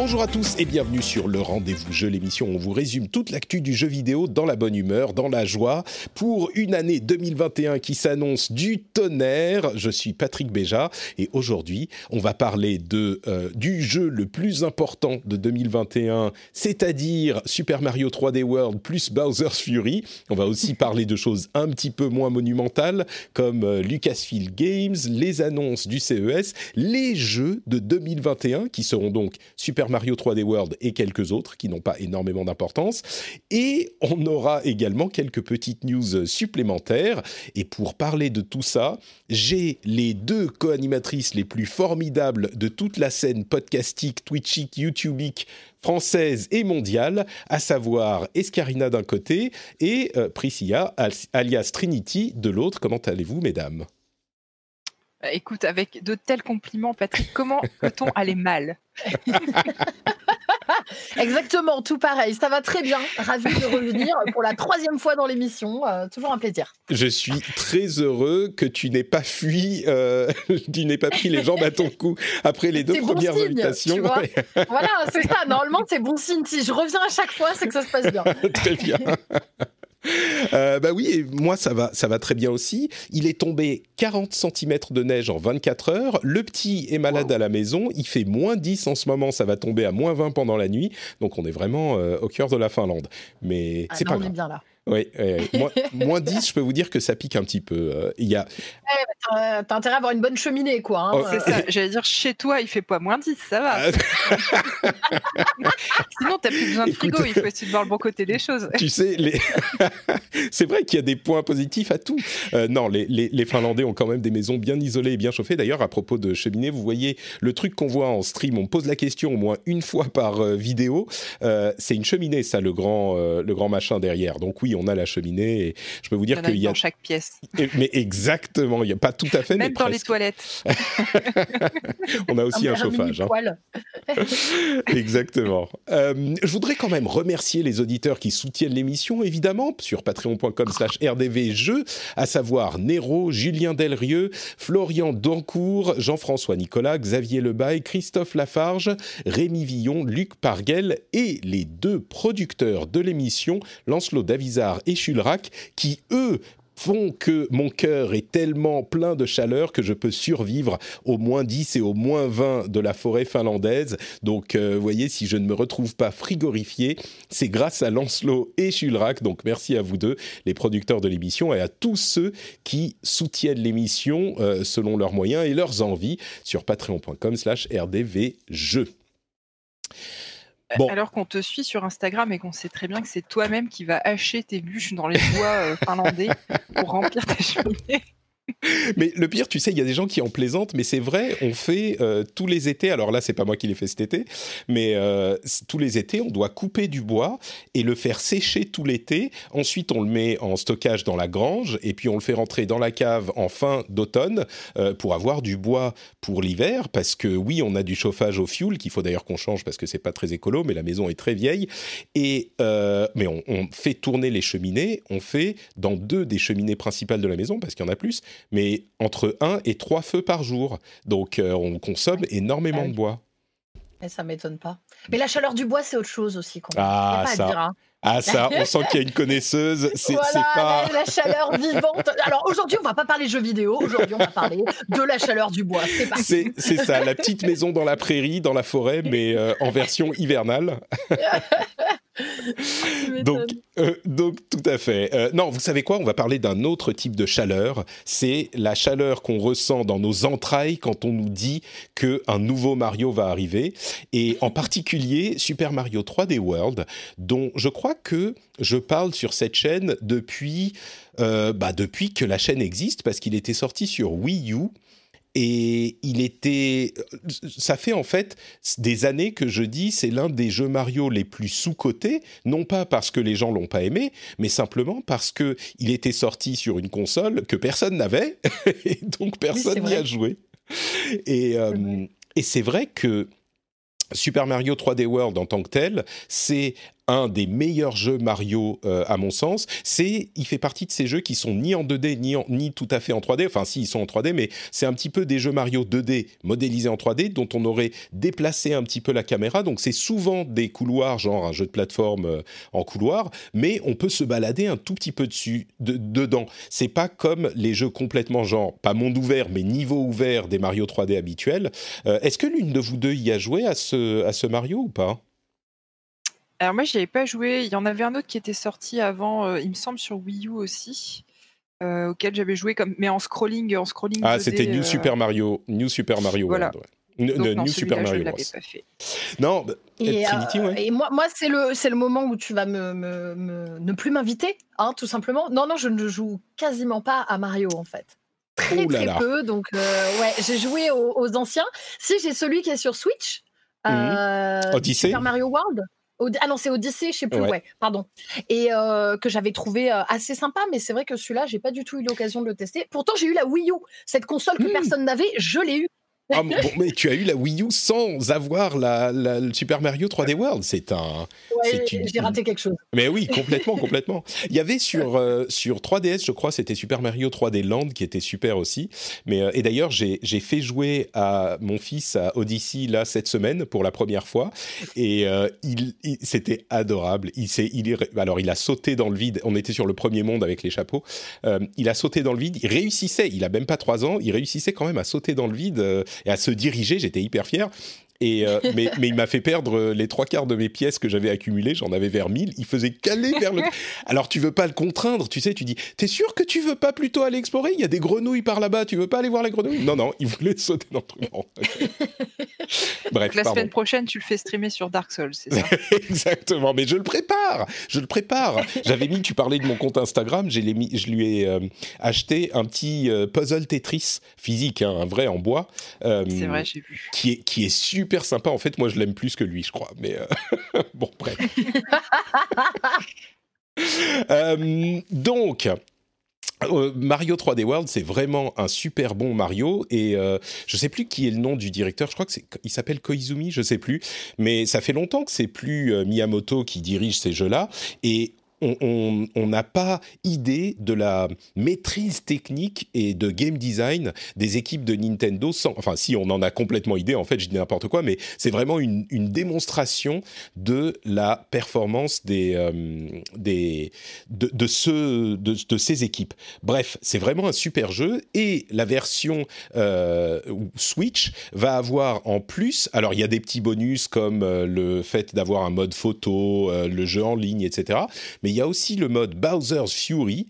Bonjour à tous et bienvenue sur le rendez-vous jeu, l'émission où on vous résume toute l'actu du jeu vidéo dans la bonne humeur, dans la joie, pour une année 2021 qui s'annonce du tonnerre. Je suis Patrick Béja et aujourd'hui on va parler de, euh, du jeu le plus important de 2021, c'est-à-dire Super Mario 3D World plus Bowser's Fury. On va aussi parler de choses un petit peu moins monumentales comme euh, Lucasfilm Games, les annonces du CES, les jeux de 2021 qui seront donc Super Mario 3D World et quelques autres qui n'ont pas énormément d'importance. Et on aura également quelques petites news supplémentaires. Et pour parler de tout ça, j'ai les deux co-animatrices les plus formidables de toute la scène podcastique, twitchique, youtubique française et mondiale, à savoir Escarina d'un côté et euh, Priscilla, alias Trinity, de l'autre. Comment allez-vous, mesdames? Écoute, avec de tels compliments, Patrick, comment peut-on aller mal? Exactement, tout pareil. Ça va très bien. Ravi de revenir pour la troisième fois dans l'émission. Euh, toujours un plaisir. Je suis très heureux que tu n'aies pas fui, euh, tu n'aies pas pris les jambes à ton cou après les deux premières bon signe, invitations. tu vois. voilà, c'est ça. Normalement, c'est bon signe. Si je reviens à chaque fois, c'est que ça se passe bien. très bien. Euh, bah oui, et moi ça va, ça va très bien aussi. Il est tombé 40 cm de neige en 24 heures. Le petit est malade à la maison. Il fait moins 10 en ce moment. Ça va tomber à moins 20 pendant la nuit. Donc on est vraiment euh, au cœur de la Finlande. Mais Ah, c'est pas on est grave. bien là. Oui, oui, oui. Moins, moins 10, je peux vous dire que ça pique un petit peu. Euh, Il y a, Eh, bah, T'as intérêt à avoir une bonne cheminée, quoi. hein. Oh, C'est ça, j'allais dire chez toi, il fait pas moins 10, ça va. Ah. Sinon, t'as plus besoin de Écoute. frigo, il faut essayer de voir le bon côté des choses. tu sais, les... c'est vrai qu'il y a des points positifs à tout. Euh, non, les, les- les Finlandais ont quand même des maisons bien isolées et bien chauffées. D'ailleurs, à propos de cheminée, vous voyez le truc qu'on voit en stream, on pose la question au moins une fois par euh, vidéo. Euh, c'est une cheminée, ça, le grand, euh, le grand machin derrière. Donc oui, on a la cheminée. Et je peux vous Il y dire en a qu'il y a... dans chaque pièce. Mais exactement, il n'y a pas tout à fait, Même mais dans les toilettes. On a aussi un, mini chauffage. hein. poêle. Exactement. Euh, je voudrais quand même remercier les auditeurs qui soutiennent l'émission, évidemment, sur patreon.com slash rdvjeux, à savoir Nero, Julien Delrieux, Florian Dancourt, Jean-François Nicolas, Xavier Lebaille, Christophe Lafarge, Rémi Villon, Luc Parguel et les deux producteurs de l'émission, Lancelot Davizard et Chulrac, qui, eux, font que mon cœur est tellement plein de chaleur que je peux survivre au moins 10 et au moins 20 de la forêt finlandaise. Donc, euh, voyez, si je ne me retrouve pas frigorifié, c'est grâce à Lancelot et Chulrac. Donc, merci à vous deux, les producteurs de l'émission, et à tous ceux qui soutiennent l'émission euh, selon leurs moyens et leurs envies sur patreon.com slash rdvjeux. Alors qu'on te suit sur Instagram et qu'on sait très bien que c'est toi-même qui vas hacher tes bûches dans les bois euh, finlandais pour remplir ta cheminée. Mais le pire, tu sais, il y a des gens qui en plaisantent, mais c'est vrai, on fait euh, tous les étés, alors là, c'est pas moi qui l'ai fait cet été, mais euh, tous les étés, on doit couper du bois et le faire sécher tout l'été. Ensuite, on le met en stockage dans la grange et puis on le fait rentrer dans la cave en fin d'automne euh, pour avoir du bois pour l'hiver, parce que oui, on a du chauffage au fioul qu'il faut d'ailleurs qu'on change parce que c'est pas très écolo, mais la maison est très vieille. Et mais on, on fait tourner les cheminées, on fait dans deux des cheminées principales de la maison parce qu'il y en a plus, mais entre un et trois feux par jour. Donc euh, on consomme énormément Ah oui. de bois. Et ça m'étonne pas. Mais la chaleur du bois, c'est autre chose aussi. Quand. Ah, pas ça. à dire. hein. Ah ça, on sent qu'il y a une connaisseuse. C'est voilà, pas. la, la chaleur vivante. Alors aujourd'hui, on va pas parler jeux vidéo. Aujourd'hui, on va parler de la chaleur du bois. C'est ça, la petite maison dans la prairie, dans la forêt, mais euh, en version hivernale. donc, euh, donc, tout à fait. Euh, non, vous savez quoi? On va parler d'un autre type de chaleur. C'est la chaleur qu'on ressent dans nos entrailles quand on nous dit qu'un nouveau Mario va arriver. Et en particulier, Super Mario 3D World, dont je crois que je parle sur cette chaîne depuis, euh, bah, depuis que la chaîne existe, parce qu'il était sorti sur Wii U et il était, ça fait en fait des années que je dis c'est l'un des jeux Mario les plus sous-cotés, non pas parce que les gens l'ont pas aimé, mais simplement parce que il était sorti sur une console que personne n'avait et donc personne n'y a joué. Et, euh, et c'est vrai que Super Mario 3D World en tant que tel, c'est un des meilleurs jeux Mario euh, à mon sens. C'est, il fait partie de ces jeux qui sont ni en 2D ni, ni tout à fait en 3D. Enfin, si ils sont en 3D, mais c'est un petit peu des jeux Mario 2D modélisés en 3D dont on aurait déplacé un petit peu la caméra. Donc c'est souvent des couloirs, genre un jeu de plateforme euh, en couloir, mais on peut se balader un tout petit peu dessus, de, dedans. C'est pas comme les jeux complètement genre pas monde ouvert, mais niveau ouvert des Mario 3D habituels. Euh, est-ce que l'une de vous deux y a joué à ce à ce Mario ou pas? Alors moi, j'y avais pas joué. Il y en avait un autre qui était sorti avant, euh, il me semble sur Wii U aussi, euh, auquel j'avais joué comme mais en scrolling, en scrolling Ah, c'était New euh, Super Mario, New Super Mario World. New Super Mario Bros. Pas fait. Non, bah, et, Trinity, ouais. et moi, moi c'est le, c'est le moment où tu vas me, me, ne plus m'inviter, hein, tout simplement. Non, non, je ne joue quasiment pas à Mario en fait. Très très peu, donc ouais, j'ai joué aux, anciens. Si j'ai celui qui est sur Switch, mmh. Odyssey. Super Mario World ah non, c'est Odyssey, je sais plus, ouais, pardon. Et euh, que j'avais trouvé euh, assez sympa, mais c'est vrai que celui-là, j'ai pas du tout eu l'occasion de le tester. Pourtant, j'ai eu la Wii U, cette console que mmh. personne n'avait, je l'ai eu. Ah, bon, mais tu as eu la Wii U sans avoir la, le Super Mario 3D World. C'est un. Ouais, j'ai raté quelque chose. Mais oui, complètement, complètement. Il y avait sur, euh, sur 3DS, je crois, c'était Super Mario 3D Land qui était super aussi. Mais, euh, et d'ailleurs, j'ai fait jouer à mon fils à Odyssey là cette semaine pour la première fois. Et euh, il, c'était adorable. Il, il, alors, il a sauté dans le vide. On était sur le premier monde avec les chapeaux. il a sauté dans le vide. Il réussissait. Il a même pas trois ans. Il réussissait quand même à sauter dans le vide et à se diriger. J'étais hyper fier. Et euh, mais, mais, il m'a fait perdre les trois quarts de mes pièces que j'avais accumulées. J'en avais vers 1000. Il faisait caler vers le. Alors tu veux pas le contraindre, tu sais. Tu dis, t'es sûr que tu veux pas plutôt aller explorer? Il y a des grenouilles par là-bas. Tu veux pas aller voir les grenouilles? Non, non. Il voulait sauter dans le truc. Bref. la semaine prochaine, tu le fais streamer sur Dark Souls, c'est ça? Exactement. Mais je le prépare. Je le prépare. J'avais mis. Tu parlais de mon compte Instagram. J'ai mis. Je lui ai euh, acheté un petit euh, puzzle Tetris physique, hein, un vrai en bois. c'est vrai, j'ai vu. Qui est qui est super super sympa. En fait, moi, je l'aime plus que lui, je crois. Mais euh, bon, bref. Euh, donc. Euh, Mario 3D World, c'est vraiment un super bon Mario et je sais plus qui est le nom du directeur. Je crois que c'est il s'appelle Koizumi, je sais plus. Mais ça fait longtemps que c'est plus Miyamoto qui dirige ces jeux-là et on n'a pas idée de la maîtrise technique et de game design des équipes de Nintendo. Sans, enfin, si on en a complètement idée, en fait, je dis n'importe quoi, mais c'est vraiment une, démonstration de la performance des, euh, des de, de, de, ces équipes. Bref, c'est vraiment un super jeu et la version euh, Switch va avoir en plus, alors il y a des petits bonus comme euh, le fait d'avoir un mode photo, le jeu en ligne, etc. mais il y a aussi le mode Bowser's Fury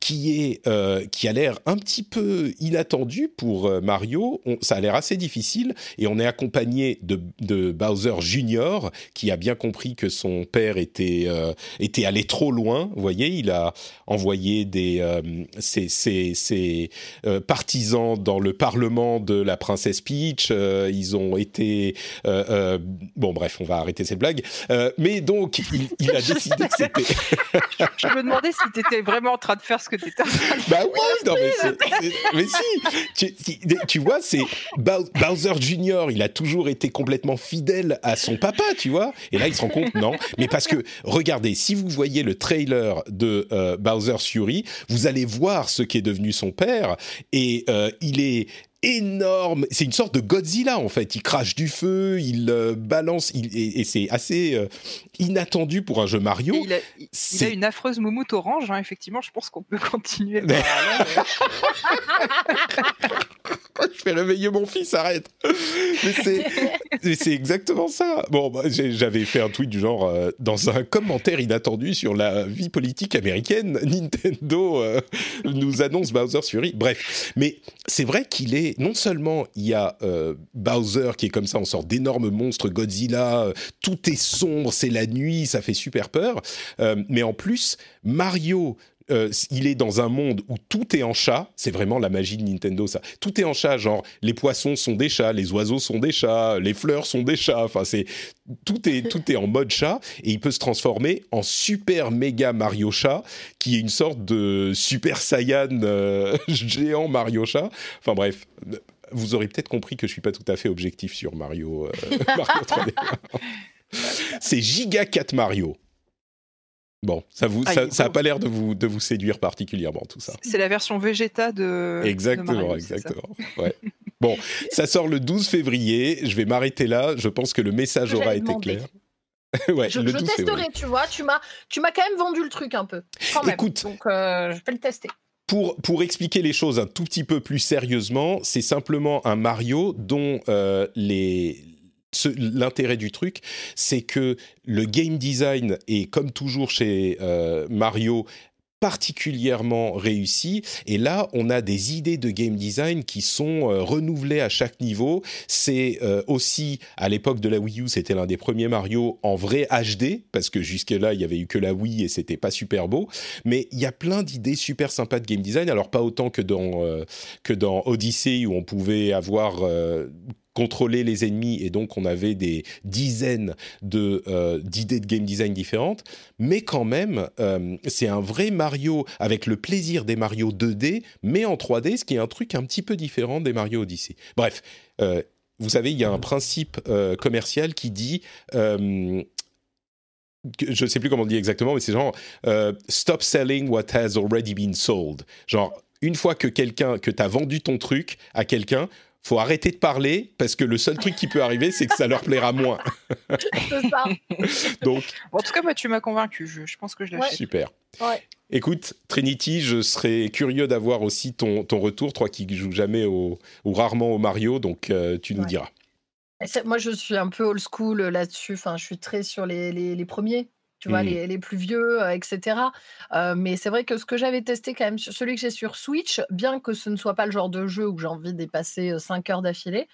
qui est euh, qui a l'air un petit peu inattendu pour euh, Mario. ça a l'air assez difficile et on est accompagné de, de, Bowser Junior qui a bien compris que son père était euh, était allé trop loin. Vous voyez, il a envoyé des ses, ses, ses partisans dans le parlement de la princesse Peach. ils ont été bon bref, on va arrêter cette blague. mais donc il, il a décidé que c'était je me demandais si tu étais vraiment en train de faire ce que tu étais en train de faire. Bah oui, non, mais, mais si, tu, tu vois, c'est Bowser Junior, il a toujours été complètement fidèle à son papa, tu vois. Et là, il se rend compte, non. Mais parce que, regardez, si vous voyez le trailer de euh, Bowser's Fury, vous allez voir ce qu'est devenu son père. Et euh, il est énorme. C'est une sorte de Godzilla en fait. Il crache du feu, il euh, balance, il, et, c'est assez euh, inattendu pour un jeu Mario. il, a, une affreuse moumoute orange. Hein, effectivement, je pense qu'on peut continuer. je fais réveiller mon fils, arrête. c'est exactement ça. Bon, bah, j'avais fait un tweet du genre euh, dans un commentaire inattendu sur la vie politique américaine, Nintendo nous annonce Bowser's Fury. Bref, mais c'est vrai qu'il est non seulement il y a euh, Bowser qui est comme ça, on sort d'énormes monstres, Godzilla, tout est sombre, c'est la nuit, ça fait super peur. mais en plus, Mario euh, il est dans un monde où tout est en chat. C'est vraiment la magie de Nintendo, ça. Tout est en chat, genre les poissons sont des chats, les oiseaux sont des chats, les fleurs sont des chats. Enfin, c'est tout est tout est en mode chat et il peut se transformer en super méga Mario chat, qui est une sorte de super Saiyan euh, géant Mario chat. Enfin bref vous aurez peut-être compris que je suis pas tout à fait objectif sur Mario, euh, Mario 3D. C'est Giga 4 Mario. Bon, ça vous, ah, ça, a pas l'air de vous, de vous séduire particulièrement tout ça. C'est la version Vegeta de. Exactement, exactement. Ouais. bon, ça sort le 12 février. Je vais m'arrêter là. Je pense que le message aura été clair. ouais, je, testerai, tu vois. Tu m'as, tu m'as quand même vendu le truc un peu. Écoute, donc euh, je vais le tester. Pour, pour, expliquer les choses un tout petit peu plus sérieusement, c'est simplement un Mario dont euh, les, l'intérêt du truc, c'est que le game design est comme toujours chez euh, Mario particulièrement réussi. Et là on a des idées de game design qui sont euh, renouvelées à chaque niveau. C'est euh, aussi à l'époque de la Wii U c'était l'un des premiers Mario en vrai HD parce que jusque là il y avait eu que la Wii et c'était pas super beau. Mais il y a plein d'idées super sympas de game design. Alors pas autant que dans Odyssey où on pouvait avoir contrôler les ennemis et donc on avait des dizaines de euh, d'idées de game design différentes mais quand même euh, c'est un vrai Mario avec le plaisir des Mario 2D mais en 3D ce qui est un truc un petit peu différent des Mario Odyssey bref euh, vous savez, il y a un principe commercial qui dit je ne sais plus comment on dit exactement, mais c'est genre stop selling what has already been sold. Genre, une fois que quelqu'un, que tu as vendu ton truc à quelqu'un, faut arrêter de parler parce que le seul truc qui peut arriver, c'est que ça leur plaira moins. c'est ça. Donc. en tout cas, moi, tu m'as convaincu. Je, pense que je l'achète. Super. Écoute, Trinity, je serais curieux d'avoir aussi ton, ton retour, toi qui joues jamais au, ou rarement au Mario, donc euh, tu nous diras. Moi, je suis un peu old school là-dessus. Enfin, je suis très sur les, les, les premiers tu vois, mmh. les, plus vieux, etc. mais c'est vrai que ce que j'avais testé quand même, celui que j'ai sur Switch, bien que ce ne soit pas le genre de jeu où j'ai envie d'y passer 5 heures d'affilée,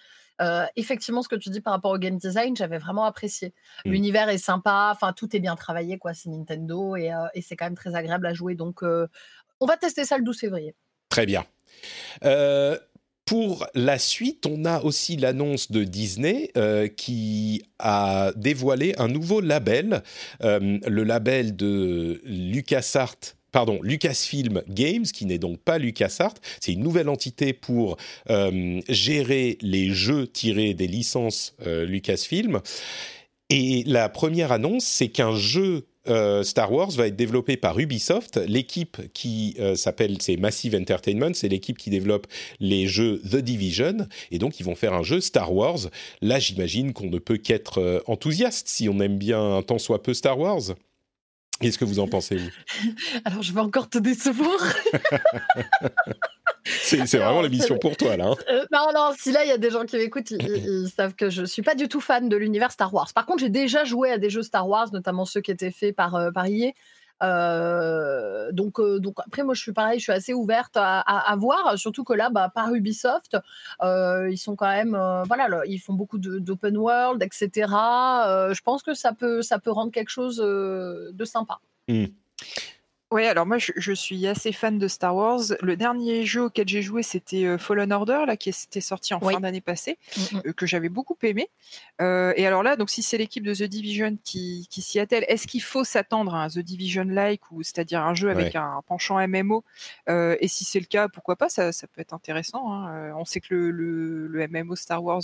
effectivement, ce que tu dis par rapport au game design, j'avais vraiment apprécié. Mmh. L'univers est sympa, enfin, tout est bien travaillé, quoi. C'est Nintendo et, et c'est quand même très agréable à jouer. Donc, on va tester ça le 12 février. Très bien. Pour la suite, on a aussi l'annonce de Disney euh, qui a dévoilé un nouveau label, euh, le label de LucasArts pardon, Lucasfilm Games, qui n'est donc pas LucasArts. C'est une nouvelle entité pour euh, gérer les jeux tirés des licences Lucasfilm. Et la première annonce, c'est qu'un jeu euh, Star Wars va être développé par Ubisoft. L'équipe qui euh, s'appelle, c'est Massive Entertainment, c'est l'équipe qui développe les jeux The Division. Et donc, ils vont faire un jeu Star Wars. Là, j'imagine qu'on ne peut qu'être euh, enthousiaste si on aime bien un tant soit peu Star Wars. Qu'est-ce que vous en pensez, vous? Alors, je vais encore te décevoir. c'est vraiment l'émission pour toi, là. Hein. Euh, non, non, si là, il y a des gens qui m'écoutent, ils, savent que je ne suis pas du tout fan de l'univers Star Wars. Par contre, j'ai déjà joué à des jeux Star Wars, notamment ceux qui étaient faits par, euh, par EA. Euh, donc, donc après, moi, je suis pareil, je suis assez ouverte à, voir, surtout que là, bah, par Ubisoft, ils sont quand même, voilà, ils font beaucoup d'open world, etc. je pense que ça peut, ça peut rendre quelque chose de sympa. Mmh. Oui, alors moi je, suis assez fan de Star Wars. Le dernier jeu auquel j'ai joué, c'était euh, Fallen Order, là, qui était sorti en fin d'année passée, mmh, mmh. Euh, que j'avais beaucoup aimé. Euh, et alors là, donc si c'est l'équipe de The Division qui, s'y attelle, est-ce qu'il faut s'attendre à un The Division-like, ou c'est-à-dire un jeu avec un penchant MMO Et si c'est le cas, pourquoi pas? Ça, peut être intéressant. Hein. On sait que le, le MMO Star Wars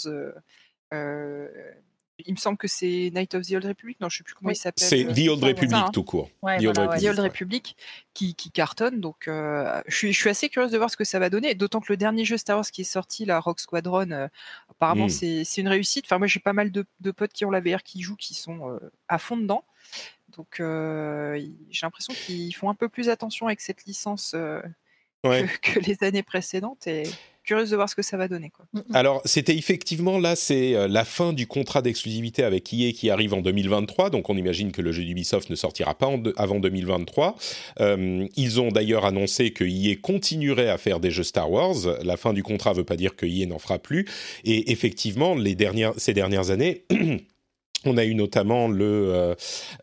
il me semble que c'est Night of the Old Republic. Non, je ne sais plus comment il s'appelle. C'est The Old Republic hein. tout court. the, Old Republic, qui, cartonne. Donc, euh, je, suis, assez curieuse de voir ce que ça va donner. D'autant que le dernier jeu Star Wars qui est sorti, la Rock Squadron, euh, apparemment, hmm. c'est une réussite. Enfin, moi, j'ai pas mal de, potes qui ont la VR qui jouent, qui sont euh, à fond dedans. Donc, j'ai l'impression qu'ils font un peu plus attention avec cette licence que, que, les années précédentes. Et curieuse de voir ce que ça va donner. Quoi. Alors, c'était effectivement là, c'est euh, la fin du contrat d'exclusivité avec EA qui arrive en 2023. Donc, on imagine que le jeu d'Ubisoft ne sortira pas avant 2023. Euh, ils ont d'ailleurs annoncé que EA continuerait à faire des jeux Star Wars. La fin du contrat ne veut pas dire que EA n'en fera plus. Et effectivement, les dernières, ces dernières années. On a eu notamment le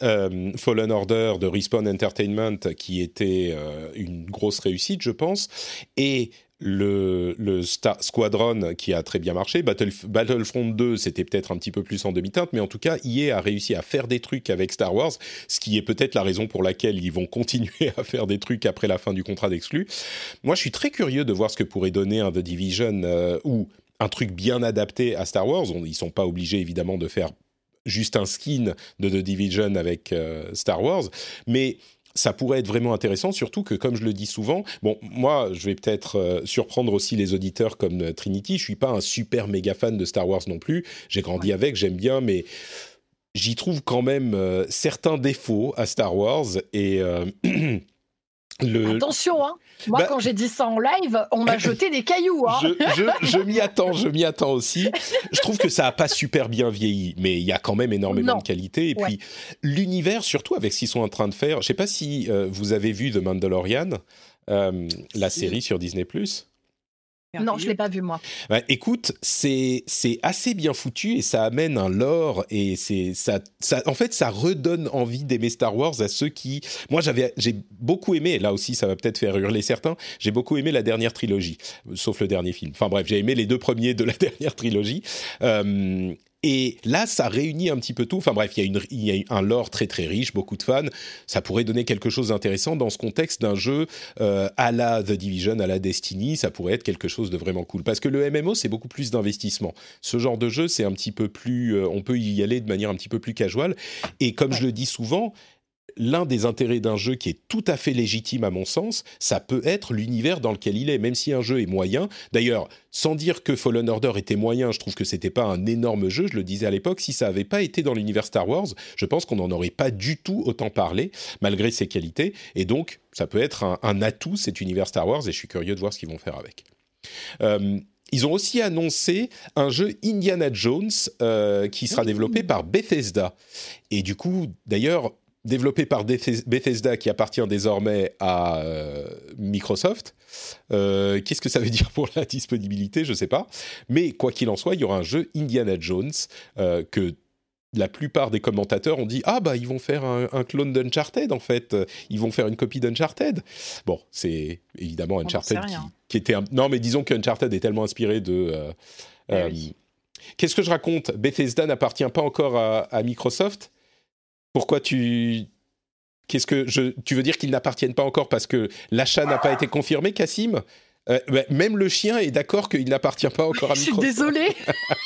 euh, Fallen Order de Respawn Entertainment qui était une grosse réussite, je pense, et le, Star Squadron qui a très bien marché. Battlefront 2, c'était peut-être un petit peu plus en demi-teinte, mais en tout cas, EA a réussi à faire des trucs avec Star Wars, ce qui est peut-être la raison pour laquelle ils vont continuer à faire des trucs après la fin du contrat d'exclus. Moi, je suis très curieux de voir ce que pourrait donner un The Division euh, ou un truc bien adapté à Star Wars. On, ils sont pas obligés évidemment de faire juste un skin de The Division avec euh, Star Wars, mais ça pourrait être vraiment intéressant, surtout que, comme je le dis souvent, bon, moi, je vais peut-être euh, surprendre aussi les auditeurs comme euh, Trinity. Je suis pas un super méga fan de Star Wars non plus. J'ai grandi avec, j'aime bien, mais j'y trouve quand même euh, certains défauts à Star Wars et Attention, hein. moi bah quand j'ai dit ça en live, on m'a jeté des cailloux. Hein. Je, m'y attends, je m'y attends aussi. Je trouve que ça a pas super bien vieilli, mais il y a quand même énormément de qualité. Et puis l'univers, surtout avec ce qu'ils sont en train de faire. Je sais pas si euh, vous avez vu The Mandalorian, euh, la série sur Disney ⁇ non, je l'ai pas vu moi. Bah, écoute, c'est c'est assez bien foutu et ça amène un lore et c'est ça, ça en fait ça redonne envie d'aimer Star Wars à ceux qui moi j'avais j'ai beaucoup aimé là aussi ça va peut-être faire hurler certains j'ai beaucoup aimé la dernière trilogie sauf le dernier film. Enfin bref j'ai aimé les deux premiers de la dernière trilogie. Euh, et là, ça réunit un petit peu tout. Enfin bref, il y, a une, il y a un lore très très riche, beaucoup de fans. Ça pourrait donner quelque chose d'intéressant dans ce contexte d'un jeu euh, à la The Division, à la Destiny. Ça pourrait être quelque chose de vraiment cool. Parce que le MMO, c'est beaucoup plus d'investissement. Ce genre de jeu, c'est un petit peu plus... Euh, on peut y aller de manière un petit peu plus casual. Et comme je le dis souvent, l'un des intérêts d'un jeu qui est tout à fait légitime à mon sens, ça peut être l'univers dans lequel il est, même si un jeu est moyen. D'ailleurs, sans dire que Fallen Order était moyen, je trouve que c'était pas un énorme jeu, je le disais à l'époque, si ça avait pas été dans l'univers Star Wars, je pense qu'on n'en aurait pas du tout autant parlé, malgré ses qualités, et donc ça peut être un, atout, cet univers Star Wars, et je suis curieux de voir ce qu'ils vont faire avec. Euh, ils ont aussi annoncé un jeu Indiana Jones euh, qui sera développé par Bethesda. Et du coup, d'ailleurs, développé par Bethesda qui appartient désormais à euh, Microsoft. Euh, qu'est-ce que ça veut dire pour la disponibilité? Je ne sais pas. Mais quoi qu'il en soit, il y aura un jeu Indiana Jones euh, que la plupart des commentateurs ont dit ah bah ils vont faire un, clone d'Uncharted en fait. Ils vont faire une copie d'Uncharted. Bon c'est évidemment Uncharted qui, était un... non mais disons qu'Uncharted est tellement inspiré de eh qu'est-ce que je raconte? Bethesda n'appartient pas encore à Microsoft pourquoi tu Qu'est-ce que je Tu veux dire qu'ils n'appartiennent pas encore parce que l'achat n'a pas été confirmé, Cassim? Euh, bah, même le chien est d'accord qu'il n'appartient pas encore à Microsoft. Je suis désolé.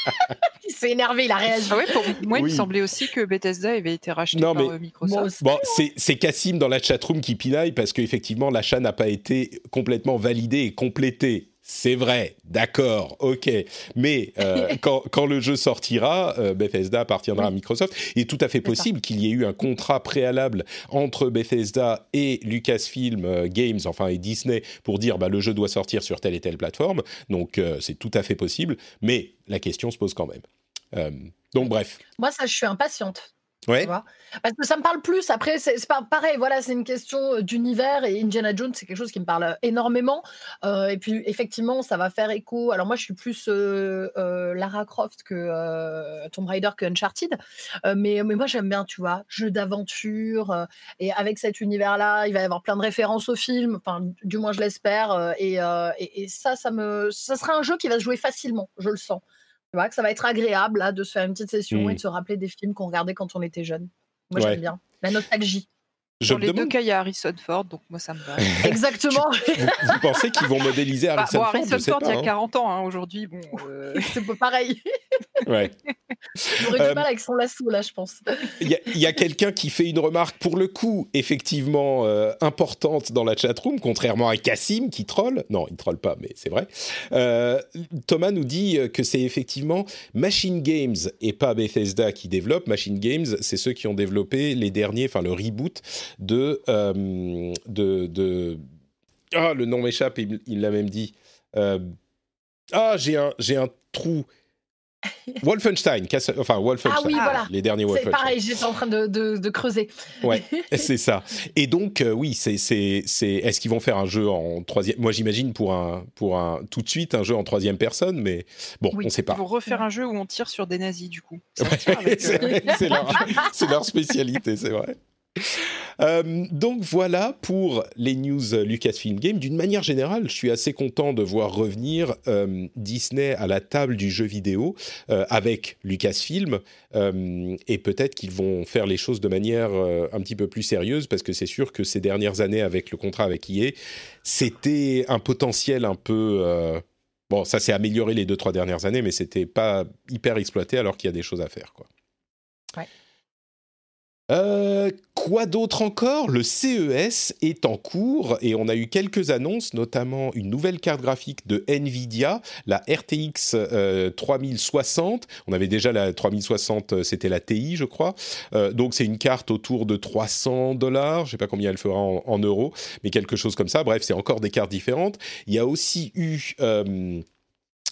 il s'est énervé, il a réagi. Ah pour moi, il me semblait aussi que Bethesda avait été racheté par euh, Microsoft. Bon, c'est Cassim dans la chatroom qui pinaille parce qu'effectivement, l'achat n'a pas été complètement validé et complété c'est vrai, d'accord, ok. Mais euh, quand, le jeu sortira, euh, Bethesda appartiendra à Microsoft. Il est tout à fait possible qu'il y ait eu un contrat préalable entre Bethesda et Lucasfilm euh, Games, enfin et Disney, pour dire bah, le jeu doit sortir sur telle et telle plateforme. Donc c'est tout à fait possible, mais la question se pose quand même. donc bref. Moi, ça, je suis impatiente. Ouais. Parce que ça me parle plus. Après, c'est pareil. Voilà, c'est une question d'univers et Indiana Jones, c'est quelque chose qui me parle énormément. et puis, effectivement, ça va faire écho. Alors, moi, je suis plus Lara Croft que Tomb Raider que Uncharted. mais, mais moi, j'aime bien, tu vois, jeu d'aventure. et avec cet univers-là, il va y avoir plein de références au film. Enfin, du moins, je l'espère. Et, et, et, ça, ça me, ça sera un jeu qui va se jouer facilement. Je le sens. Tu vois, que ça va être agréable là, de se faire une petite session et de se rappeler des films qu'on regardait quand on était jeune. Moi, j'aime bien. La nostalgie. Dans les deux cas, il y a Harrison Ford, donc moi ça me va. Exactement. vous, pensez qu'ils vont modéliser bah, Harrison Ford Harrison Ford, il y a 40 hein. ans, hein, aujourd'hui, bon. Euh... c'est pas pareil. Ouais. J'aurais du euh, mal avec son lasso, là, je pense. Il y a, quelqu'un qui fait une remarque, pour le coup, effectivement euh, importante dans la chatroom, contrairement à Cassim qui troll. Non, il troll pas, mais c'est vrai. Euh, Thomas nous dit que c'est effectivement Machine Games et pas Bethesda qui développe. Machine Games, c'est ceux qui ont développé les derniers, enfin le reboot de. de, de... Ah, le nom m'échappe, il l'a même dit. Ah, j'ai un, j'ai un trou. Wolfenstein, enfin Wolfenstein, ah oui, voilà. les derniers Wolfenstein. C'est pareil, j'étais en train de, de, creuser. Ouais, c'est ça. Et donc euh, oui, c'est c'est c'est est-ce qu'ils vont faire un jeu en troisième Moi j'imagine pour un pour un tout de suite un jeu en troisième personne, mais bon, on sait pas. Ils vont refaire un jeu où on tire sur des nazis du coup. c'est leur, leur spécialité, c'est vrai. Euh, donc voilà pour les news Lucasfilm Game. D'une manière générale, je suis assez content de voir revenir euh, Disney à la table du jeu vidéo euh, avec Lucasfilm et peut-être qu'ils vont faire les choses de manière un petit peu plus sérieuse parce que c'est sûr que ces dernières années avec le contrat avec EA, c'était un potentiel un peu bon, ça s'est amélioré les deux trois dernières années, mais c'était pas hyper exploité alors qu'il y a des choses à faire quoi. Ouais. Euh, quoi d'autre encore? Le CES est en cours et on a eu quelques annonces, notamment une nouvelle carte graphique de Nvidia, la RTX 3060. Euh, on avait déjà la 3060, euh, c'était la TI, je crois. donc c'est une carte autour de 300 dollars. Je sais pas combien elle fera en, euros, mais quelque chose comme ça. Bref, c'est encore des cartes différentes. Il y a aussi eu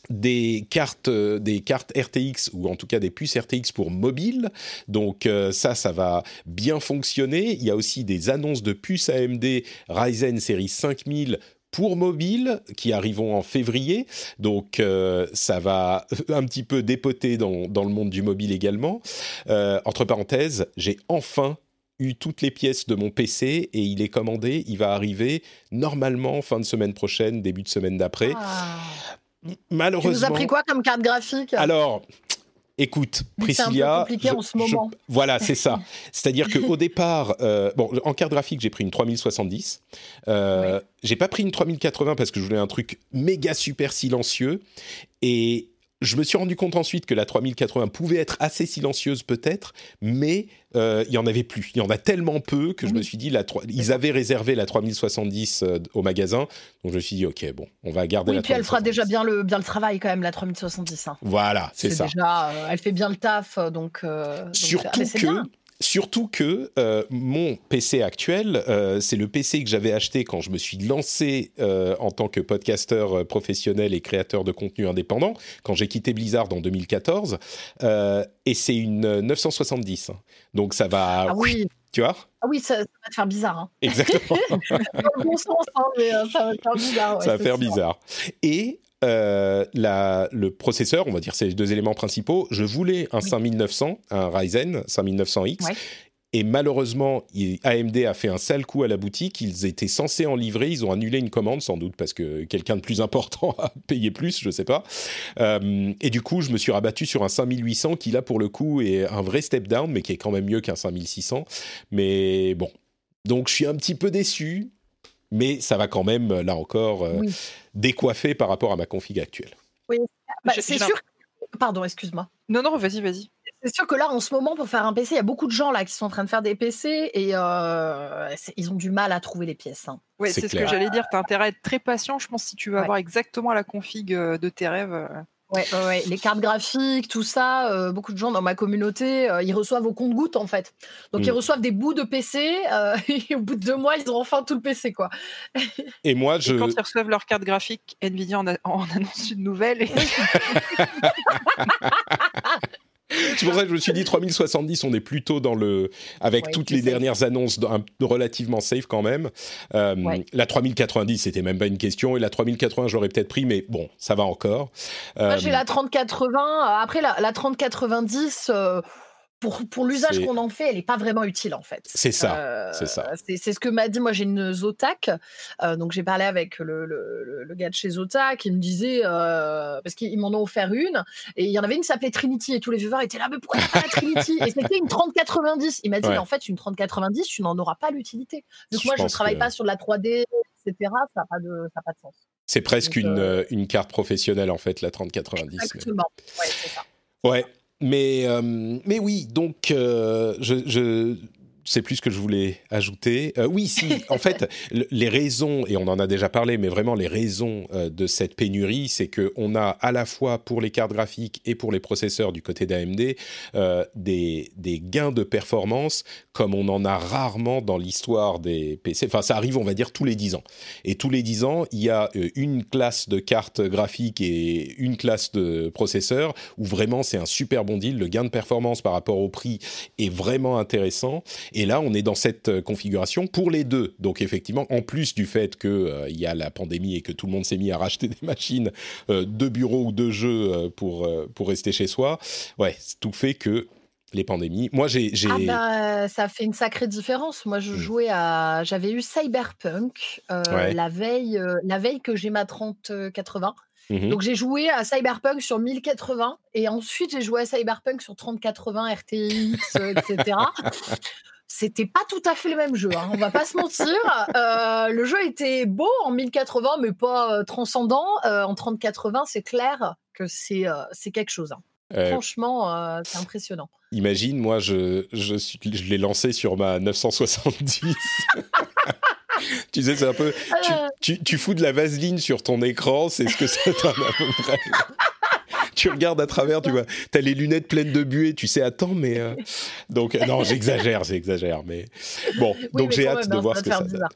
des cartes, euh, des cartes RTX ou en tout cas des puces RTX pour mobile. Donc euh, ça, ça va bien fonctionner. Il y a aussi des annonces de puces AMD Ryzen série 5000 pour mobile qui arriveront en février. Donc euh, ça va un petit peu dépoter dans, le monde du mobile également. entre parenthèses, j'ai enfin eu toutes les pièces de mon PC et il est commandé. Il va arriver normalement fin de semaine prochaine, début de semaine d'après. Ah malheureusement. Tu nous as pris quoi comme carte graphique Alors, écoute, Priscilla. C'est compliqué en ce moment. voilà, c'est ça. C'est-à-dire qu'au départ, euh, bon, en carte graphique, j'ai pris une 3070. Euh, J'ai pas pris une 3080 parce que je voulais un truc méga super silencieux. Et je me suis rendu compte ensuite que la 3080 pouvait être assez silencieuse peut-être, mais euh, il y en avait plus. Il y en a tellement peu que je me suis dit, la ils avaient réservé la 3070 euh, au magasin, donc je me suis dit, ok, bon, on va garder oui, la. puis elle fera déjà bien le bien le travail quand même la 3070. Hein. Voilà, c'est ça. Déjà, euh, elle fait bien le taf, donc. Surtout que Surtout que euh, mon PC actuel, euh, c'est le PC que j'avais acheté quand je me suis lancé euh, en tant que podcasteur professionnel et créateur de contenu indépendant, quand j'ai quitté Blizzard en 2014, et c'est une 970. Donc ça va... Ah oui. Tu vois? Ah oui, ça, va te faire bizarre. Hein. Exactement. Dans le bon sens, hein, mais ça va te faire bizarre. ça va faire bizarre. Et euh, la, le processeur, on va dire ces deux éléments principaux, je voulais un 5900, un Ryzen 5900X. Et malheureusement, AMD a fait un sale coup à la boutique. Ils étaient censés en livrer. Ils ont annulé une commande, sans doute parce que quelqu'un de plus important a payé plus, je sais pas. Euh, et du coup, je me suis rabattu sur un 5800 qui, là, pour le coup, est un vrai step down, mais qui est quand même mieux qu'un 5600. Mais bon. Donc, je suis un petit peu déçu mais ça va quand même, là encore, euh, décoiffer par rapport à ma config actuelle. Oui, bah, c'est sûr. Pardon, excuse-moi. Non, non, vas-y, vas-y. C'est sûr que là, en ce moment, pour faire un PC, il y a beaucoup de gens là qui sont en train de faire des PC et euh, ils ont du mal à trouver les pièces. Hein. Oui, c'est ce que j'allais dire. Tu as intérêt à être très patient, je pense, si tu veux avoir exactement la config euh, de tes rêves. Ouais, ouais, les cartes graphiques, tout ça, euh, beaucoup de gens dans ma communauté, euh, ils reçoivent au compte-goutte en fait. Donc ils mm. reçoivent des bouts de PC euh, et au bout de deux mois, ils ont enfin tout le PC quoi. Et moi, je. quand ils reçoivent leur carte graphique, Nvidia en, en annonce une nouvelle. Et... C'est pour ça que je me suis dit 3070, on est plutôt dans le. avec toutes les dernières annonces relativement safe quand même. Euh, la 3090, c'était même pas une question. Et la 3080, j'aurais peut-être pris, mais bon, ça va encore. Moi, j'ai la 3080. Après, la, la 3090 pour, pour l'usage qu'on en fait, elle n'est pas vraiment utile en fait. C'est ça. Euh, c'est ça. C'est ce que m'a dit. Moi, j'ai une Zotac. Euh, donc, j'ai parlé avec le, le, le, gars de chez Zotac. Il me disait, euh, parce qu'ils m'en ont offert une, et il y en avait une qui s'appelait Trinity, et tous les viewers étaient là, mais pourquoi pas la Trinity? Et c'était une 3090. Il m'a dit, mais en fait, une 3090, tu n'en auras pas l'utilité. Donc, moi, je ne travaille pas sur de la 3D, etc. Ça n'a pas, de, pas de sens. C'est presque une, une carte professionnelle en fait, la 3090. Exactement. Ouais, c'est ça. Ouais, mais, euh, mais oui, donc euh, je, sais plus ce que je voulais ajouter. Euh, oui, si, en fait, les raisons, et on en a déjà parlé, mais vraiment les raisons euh, de cette pénurie, c'est qu'on a à la fois pour les cartes graphiques et pour les processeurs du côté d'AMD euh, des, des, gains de performance comme on en a rarement dans l'histoire des PC. Enfin, ça arrive, on va dire, tous les 10 ans. Et tous les 10 ans, il y a une classe de cartes graphiques et une classe de processeurs où vraiment c'est un super bon deal. Le gain de performance par rapport au prix est vraiment intéressant. Et là, on est dans cette euh, configuration pour les deux. Donc effectivement, en plus du fait qu'il euh, y a la pandémie et que tout le monde s'est mis à racheter des machines euh, de bureau ou de jeu pour, pour rester chez soi, ouais, tout fait que les pandémies. Moi, j'ai. Ah bah, ça fait une sacrée différence. Moi, je mmh. jouais à. J'avais eu Cyberpunk la, veille, la veille que j'ai ma 3080. Mmh Donc j'ai joué à Cyberpunk sur 1080 et ensuite j'ai joué à Cyberpunk sur 3080 RTX, etc c'était pas tout à fait le même jeu, hein, on va pas se mentir. Euh, le jeu était beau en 1080, mais pas euh, transcendant. Euh, en 3080, c'est clair que c'est c'est quelque chose. Hein. Franchement, c'est impressionnant. Imagine, moi, je, je, je l'ai lancé sur ma 970. tu sais, c'est un peu. Tu, tu, tu, fous de la vaseline sur ton écran, c'est ce que ça donne à peu près tu regardes à travers, tu vois, as les lunettes pleines de buée, tu sais, attends, mais euh, donc non, j'exagère, j'exagère, mais bon, donc j'ai hâte de voir ce que ça donne.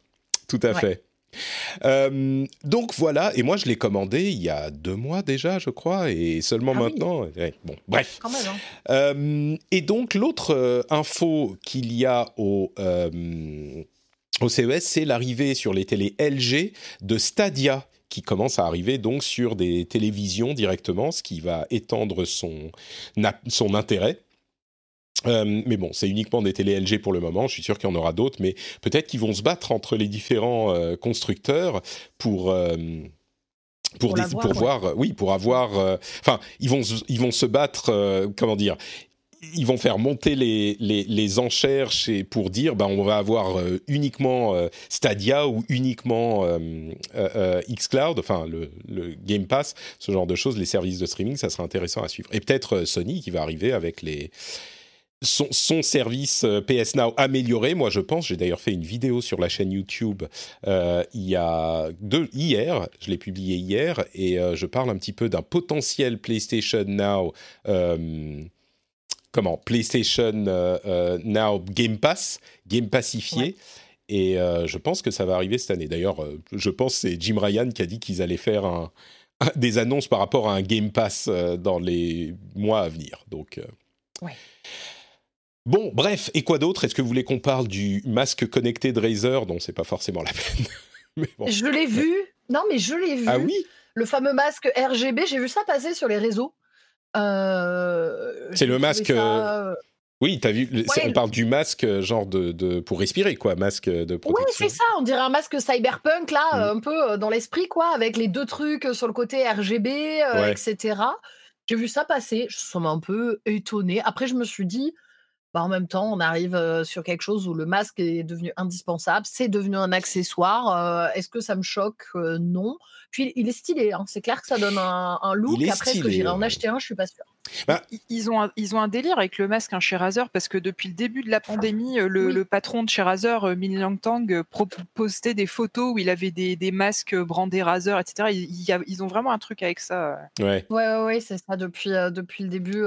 Tout à fait. Euh, donc voilà, et moi je l'ai commandé il y a deux mois déjà, je crois, et seulement ah maintenant. bon, bref. Hein. Euh, et donc l'autre info qu'il y a au au CES, c'est l'arrivée sur les télés LG de Stadia qui commence à arriver donc sur des télévisions directement, ce qui va étendre son, son intérêt. Euh, mais bon, c'est uniquement des télé LG pour le moment. Je suis sûr qu'il y en aura d'autres, mais peut-être qu'ils vont se battre entre les différents euh, constructeurs pour euh, pour, pour, voir, oui, pour avoir. Enfin, ils vont ils vont se battre. comment dire ils vont faire monter les, les, enchères chez, pour dire ben, on va avoir euh, uniquement euh, Stadia ou uniquement euh, xCloud, enfin le, Game Pass, ce genre de choses, les services de streaming, ça sera intéressant à suivre. Et peut-être Sony qui va arriver avec les, son, son, service PS Now amélioré. Moi, je pense, j'ai d'ailleurs fait une vidéo sur la chaîne YouTube il y a deux, hier, je l'ai publié hier, et je parle un petit peu d'un potentiel PlayStation Now comment PlayStation euh, euh, Now Game Pass, Game Passifié. Et euh, je pense que ça va arriver cette année. D'ailleurs, je pense que c'est Jim Ryan qui a dit qu'ils allaient faire un, des annonces par rapport à un Game Pass dans les mois à venir. Donc, Bon, bref, et quoi d'autre? Est-ce que vous voulez qu'on parle du masque connecté de Razer? Dont c'est pas forcément la peine Je l'ai vu. Non, mais je l'ai vu. Ah oui? Le fameux masque RGB, j'ai vu ça passer sur les réseaux. Euh, c'est le masque. Euh, euh, oui, as vu, on parle du masque genre de, pour respirer quoi, masque de protection. Oui, c'est ça, on dirait un masque cyberpunk là, mm. un peu dans l'esprit quoi, avec les deux trucs sur le côté RGB, etc. J'ai vu ça passer, je suis un peu étonné. Après, je me suis dit, bah, en même temps, on arrive sur quelque chose où le masque est devenu indispensable, c'est devenu un accessoire. Est-ce que ça me choque Non. Puis il est stylé, hein. c'est clair que ça donne un, look. Après, est-ce que j'irai en acheter un? Je suis pas sûre. Bah, ils, ont un, ils ont un délire avec le masque hein, chez Razer parce que depuis le début de la pandémie, euh, le, patron de chez Razer, euh, Min Langtang, euh, postait des photos où il avait des, des masques brandés Razer, etc. Ils, ils, ont vraiment un truc avec ça. Ouais, ouais, ouais, c'est ça. Depuis, depuis le début,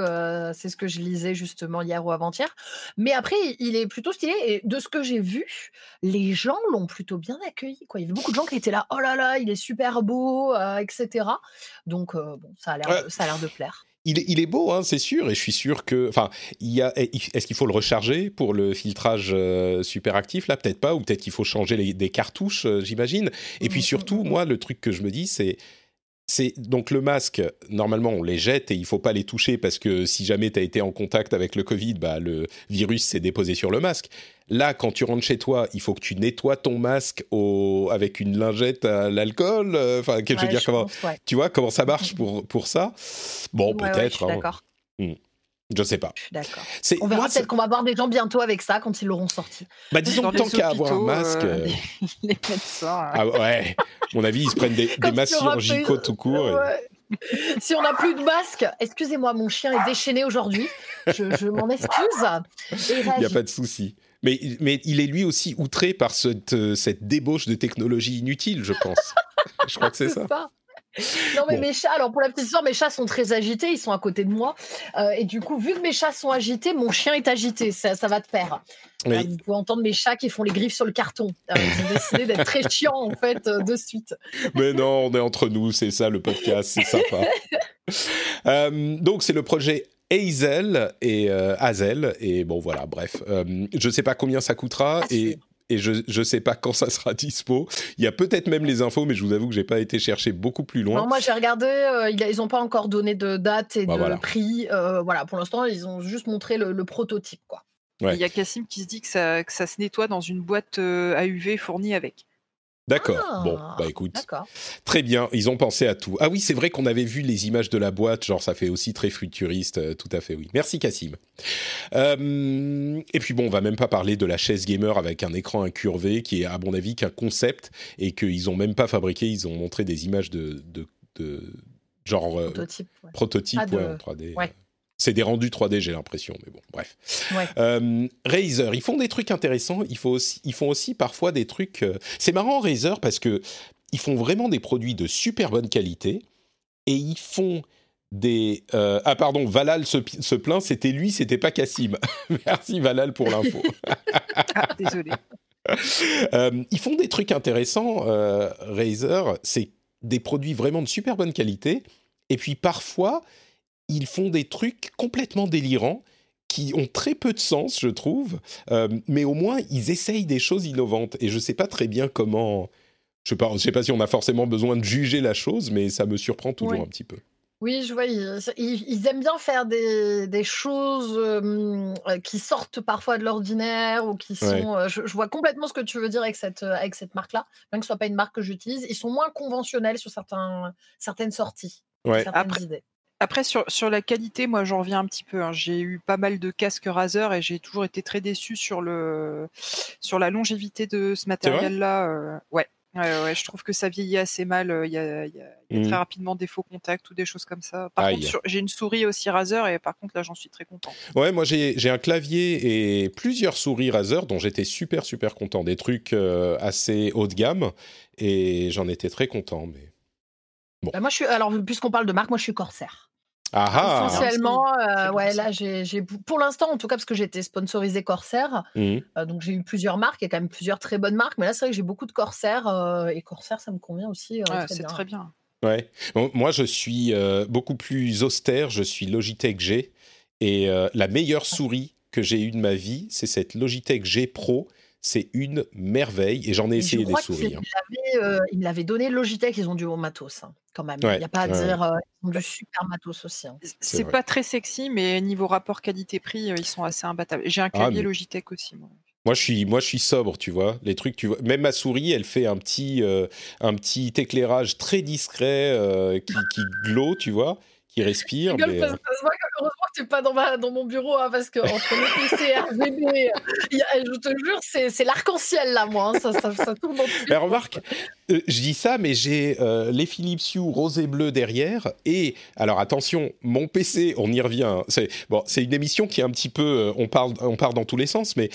c'est ce que je lisais justement hier ou avant-hier. Mais après, il est plutôt stylé et de ce que j'ai vu, les gens l'ont plutôt bien accueilli. Quoi. Il y avait beaucoup de gens qui étaient là, oh là là, il est super beau, etc. Donc, bon, ça a l'air de plaire il, est beau, hein, c'est sûr, et je suis sûr que, enfin, est-ce qu'il faut le recharger pour le filtrage euh, super actif là? Peut-être pas, ou peut-être qu'il faut changer les, des cartouches, euh, j'imagine. Et puis mmh, surtout, mmh, mmh. moi, le truc que je me dis, c'est c'est donc le masque, normalement on les jette et il faut pas les toucher parce que si jamais tu as été en contact avec le Covid, bah, le virus s'est déposé sur le masque. Là, quand tu rentres chez toi, il faut que tu nettoies ton masque au... avec une lingette à l'alcool. Euh, enfin, je veux dire, comment, tu vois comment ça marche pour, pour ça? Bon, peut-être. Hein. D'accord. Hmm. Je sais pas. D'accord. On verra peut-être qu'on va voir des gens bientôt avec ça quand ils l'auront sorti. Bah disons tant qu'à avoir un masque. Euh, les, médecins. Ah ouais. mon avis, ils se prennent des, des masques chirurgicaux tout court. si on n'a plus de masque, excusez-moi, mon chien est déchaîné aujourd'hui. Je, m'en excuse. Il n'y a pas de souci. Mais, mais il est lui aussi outré par cette, cette débauche de technologie inutile, je pense. je crois que c'est ça. Non, mais mes chats, alors pour la petite histoire, mes chats sont très agités, ils sont à côté de moi. Euh, et du coup, vu que mes chats sont agités, mon chien est agité, ça, ça va de pair. Euh, vous pouvez entendre mes chats qui font les griffes sur le carton. Euh, ils ont décidé d'être très chiants, en fait, de suite. Mais non, on est entre nous, c'est ça le podcast, c'est sympa. donc, c'est le projet Hazel et Hazel. Et bon, voilà, bref. je ne sais pas combien ça coûtera. Ah, et et je ne sais pas quand ça sera dispo. Il y a peut-être même les infos, mais je vous avoue que j'ai pas été chercher beaucoup plus loin. Non, moi j'ai regardé, euh, ils n'ont pas encore donné de date et bah, de prix. Euh, voilà, pour l'instant, ils ont juste montré le, prototype. Quoi. Il y a Cassim qui se dit que ça, que ça se nettoie dans une boîte euh, AUV fournie avec. D'accord. bon, bah écoute. Très bien, ils ont pensé à tout. Ah oui, c'est vrai qu'on avait vu les images de la boîte, genre ça fait aussi très futuriste, euh, tout à fait, oui. Merci Cassim. Euh, et puis bon, on va même pas parler de la chaise gamer avec un écran incurvé, qui est à mon avis qu'un concept et qu'ils ont même pas fabriqué, ils ont montré des images de, de, genre euh, prototype, ah, en 3D. C'est des rendus 3D, j'ai l'impression, mais bon, bref. Euh, Razer, ils font des trucs intéressants. Ils, font aussi, ils font aussi parfois des trucs. Euh, c'est marrant Razer parce que ils font vraiment des produits de super bonne qualité et ils font des. Euh, ah pardon, Valal se, se plaint, c'était lui, c'était pas Cassim. Merci Valal pour l'info. ah, désolé. ils font des trucs intéressants, Razer. C'est des produits vraiment de super bonne qualité. Et puis parfois, ils font des trucs complètement délirants qui ont très peu de sens, je trouve, euh, mais au moins ils essayent des choses innovantes. Et je ne sais pas très bien comment. Je ne sais, sais, pas si on a forcément besoin de juger la chose, mais ça me surprend toujours un petit peu. Oui, je vois, ils, aiment bien faire des, choses euh, qui sortent parfois de l'ordinaire ou qui sont. Euh, je, vois complètement ce que tu veux dire avec cette, avec cette marque-là, même que ce soit pas une marque que j'utilise. Ils sont moins conventionnels sur certains, certaines sorties, certaines Après, idées. Après, sur, sur la qualité, moi, j'en reviens un petit peu. Hein. J'ai eu pas mal de casques Razer et j'ai toujours été très déçu sur, le, sur la longévité de ce matériel-là. Euh, ouais. Ouais, ouais, je trouve que ça vieillit assez mal. Euh, il y a, y a, très mmh. rapidement des faux contacts ou des choses comme ça. Par contre, j'ai une souris aussi Razer et par contre, là, j'en suis très content. Ouais, moi, j'ai un clavier et plusieurs souris Razer dont j'étais super, super content. Des trucs euh, assez haut de gamme et j'en étais très content. Mais bon. Bah, moi, je suis. Alors, puisqu'on parle de marque, moi, je suis Corsair. Ah, ah. Essentiellement, euh, ouais, là, j'ai, pour l'instant, en tout cas, parce que j'étais sponsorisé Corsair, mmh. euh, donc j'ai eu plusieurs marques, il y a quand même plusieurs très bonnes marques, mais là, c'est vrai que j'ai beaucoup de Corsair, euh, et Corsair, ça me convient aussi. c'est très bien. Ouais. moi, je suis beaucoup plus austère, je suis Logitech G, et la meilleure ah. souris que j'ai eue de ma vie, c'est cette Logitech G Pro c'est une merveille et j'en ai essayé des souris. Hein. Euh, ils me l'avaient donné Logitech, ils ont du bon matos hein, quand même. Il n'y a pas à dire, euh, ils ont du super matos aussi. Hein. C'est pas très sexy, mais niveau rapport qualité-prix, euh, ils sont assez imbattables. J'ai un ah, clavier Logitech aussi. Moi. Moi je suis moi je suis sobre, tu vois. Les trucs, tu vois. Même ma souris, elle fait un petit un petit éclairage très discret qui, qui glow, tu vois qui respire. Mais... n'es pas dans, ma, dans mon bureau, hein, parce que entre le PC et RGB, je te jure, c'est l'arc-en-ciel là, moi. Hein, ça, ça, ça, tourne remarque, euh, je dis ça, mais j'ai euh, les Philips Hue rose et bleu derrière. Et alors attention, mon PC, on y revient. Hein, c'est bon, c'est une émission qui est un petit peu, euh, on parle, on part dans tous les sens. Mais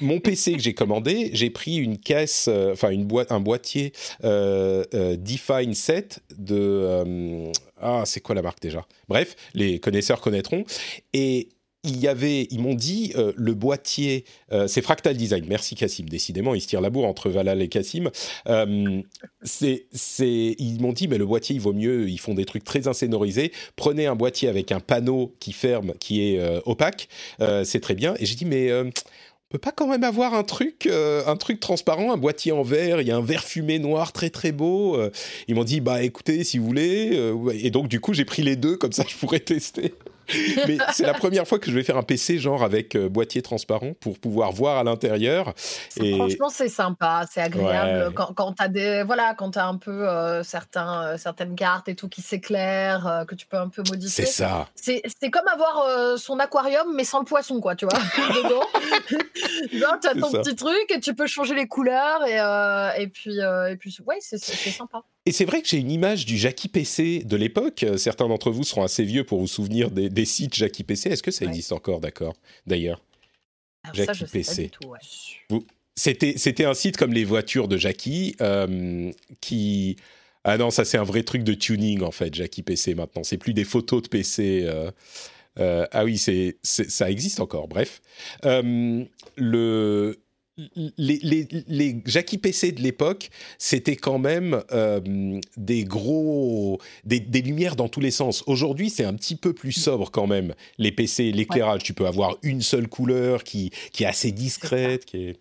mon PC que j'ai commandé, j'ai pris une caisse, enfin une boîte, un boîtier Define 7 de ah, c'est quoi la marque déjà? Bref, les connaisseurs connaîtront. Et il y avait, ils m'ont dit, euh, le boîtier, euh, c'est Fractal Design. Merci Cassim. Décidément, ils se tirent la bourre entre Valal et Cassim. Euh, c'est, c'est, ils m'ont dit, mais le boîtier, il vaut mieux. Ils font des trucs très insonorisés. Prenez un boîtier avec un panneau qui ferme, qui est opaque. c'est très bien. Et j'ai dit, mais peut pas quand même avoir un truc, euh, un truc transparent, un boîtier en verre, il y a un verre fumé noir très très beau. Euh. ils m'ont dit bah écoutez si vous voulez, euh, et donc du coup j'ai pris les deux comme ça je pourrais tester. Mais c'est la première fois que je vais faire un PC genre avec euh, boîtier transparent pour pouvoir voir à l'intérieur. Et... Franchement, c'est sympa, c'est agréable. Quand, quand tu as des voilà, quand as un peu euh, certains, euh, certaines cartes et tout qui s'éclairent, que tu peux un peu modifier. C'est ça. C'est comme avoir son aquarium mais sans le poisson, quoi, tu vois. Dedans, tu as ton petit truc et tu peux changer les couleurs et, et puis et puis ouais, c'est sympa. Et c'est vrai que j'ai une image du Jackie PC de l'époque. Certains d'entre vous seront assez vieux pour vous souvenir des, sites Jackie PC. Est-ce que ça existe encore, d'accord D'ailleurs? Jackie PC. C'était, c'était un site comme les voitures de Jackie euh, qui. Ah non, ça c'est un vrai truc de tuning en fait, Jackie PC maintenant. C'est plus des photos de PC. Euh, euh, ah oui, c'est, ça existe encore. Bref, le les, les, les, Jackie PC de l'époque, c'était quand même des gros, des, lumières dans tous les sens. Aujourd'hui, c'est un petit peu plus sobre quand même. Les PC, l'éclairage, tu peux avoir une seule couleur qui, qui est assez discrète, qui est...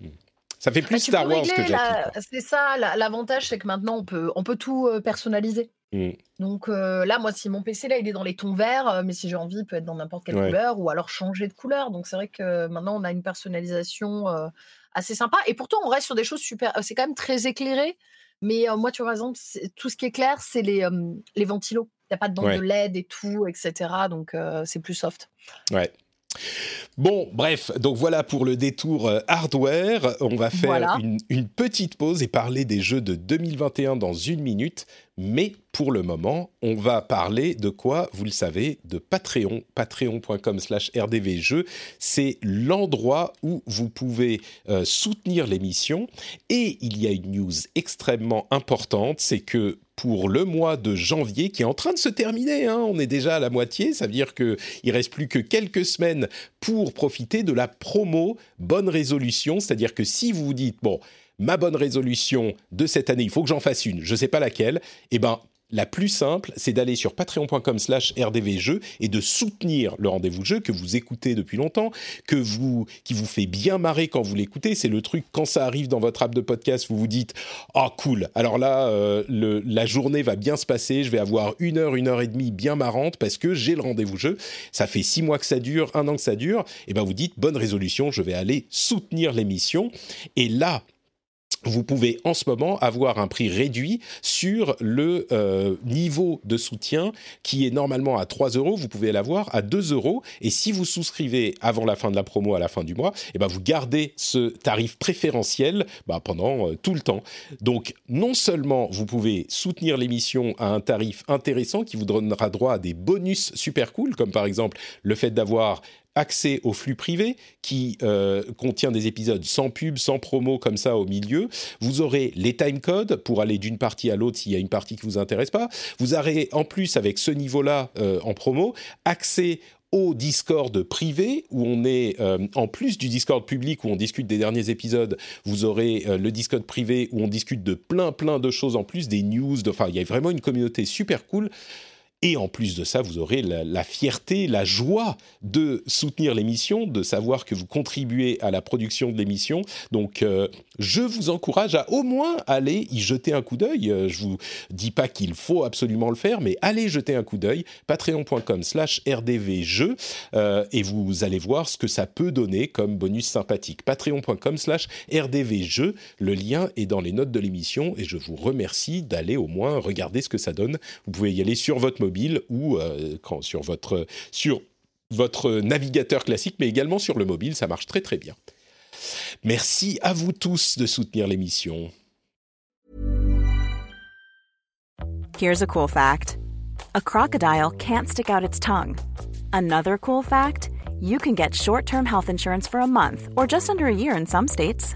Ça fait plus Star Wars que Jackie. C'est ça, l'avantage, c'est que maintenant, on peut, on peut tout euh, personnaliser. Mmh. Donc euh, là, moi, si mon PC, là, il est dans les tons verts, euh, mais si j'ai envie, il peut être dans n'importe quelle couleur, ou alors changer de couleur. Donc c'est vrai que maintenant, on a une personnalisation assez sympa. Et pourtant, on reste sur des choses super... C'est quand même très éclairé. Mais moi, tu vois, par exemple, tout ce qui est clair, c'est les, les ventilos. Il n'y a pas de bande de LED et tout, etc. Donc c'est plus soft. Ouais. Bon, bref, donc voilà pour le détour euh, hardware. On va faire une, petite pause et parler des jeux de 2021 dans une minute. Mais pour le moment, on va parler de quoi Vous le savez, de Patreon. Patreon.com slash rdvjeux. C'est l'endroit où vous pouvez euh, soutenir l'émission. Et il y a une news extrêmement importante, c'est que pour le mois de janvier qui est en train de se terminer. Hein. On est déjà à la moitié, ça veut dire qu'il ne reste plus que quelques semaines pour profiter de la promo Bonne Résolution. C'est-à-dire que si vous vous dites, bon, ma bonne résolution de cette année, il faut que j'en fasse une, je ne sais pas laquelle, eh ben la plus simple, c'est d'aller sur patreon.com slash rdvjeux et de soutenir le rendez-vous jeu que vous écoutez depuis longtemps, que vous, qui vous fait bien marrer quand vous l'écoutez. C'est le truc, quand ça arrive dans votre app de podcast, vous vous dites « Ah, oh, cool Alors là, euh, la journée va bien se passer, je vais avoir une heure, une heure et demie bien marrante parce que j'ai le rendez-vous jeu. Ça fait six mois que ça dure, un an que ça dure. Et ben vous dites « Bonne résolution, je vais aller soutenir l'émission. » Et là, vous pouvez en ce moment avoir un prix réduit sur le euh, niveau de soutien qui est normalement à 3 euros, vous pouvez l'avoir à 2 euros. Et si vous souscrivez avant la fin de la promo, à la fin du mois, eh ben vous gardez ce tarif préférentiel bah, pendant euh, tout le temps. Donc non seulement vous pouvez soutenir l'émission à un tarif intéressant qui vous donnera droit à des bonus super cool, comme par exemple le fait d'avoir accès au flux privé qui euh, contient des épisodes sans pub, sans promo comme ça au milieu. Vous aurez les timecodes pour aller d'une partie à l'autre s'il y a une partie qui vous intéresse pas. Vous aurez en plus avec ce niveau-là euh, en promo accès au Discord privé où on est euh, en plus du Discord public où on discute des derniers épisodes, vous aurez le Discord privé où on discute de plein plein de choses en plus, des news, enfin il y a vraiment une communauté super cool. Et en plus de ça, vous aurez la, fierté, la joie de soutenir l'émission, de savoir que vous contribuez à la production de l'émission. Donc, euh, je vous encourage à au moins aller y jeter un coup d'œil. Euh, je vous dis pas qu'il faut absolument le faire, mais allez jeter un coup d'œil. Patreon.com/slash rdvjeux euh, et vous allez voir ce que ça peut donner comme bonus sympathique. Patreon.com/slash rdvjeux. Le lien est dans les notes de l'émission et je vous remercie d'aller au moins regarder ce que ça donne. Vous pouvez y aller sur votre mobile ou euh, quand, sur, votre, sur votre navigateur classique, mais également sur le mobile. Ça marche très très bien. Merci à vous tous de soutenir l'émission. Here's a cool fact. A crocodile can't stick out its tongue. Another cool fact, you can get short-term health insurance for a month or just under a year in some states.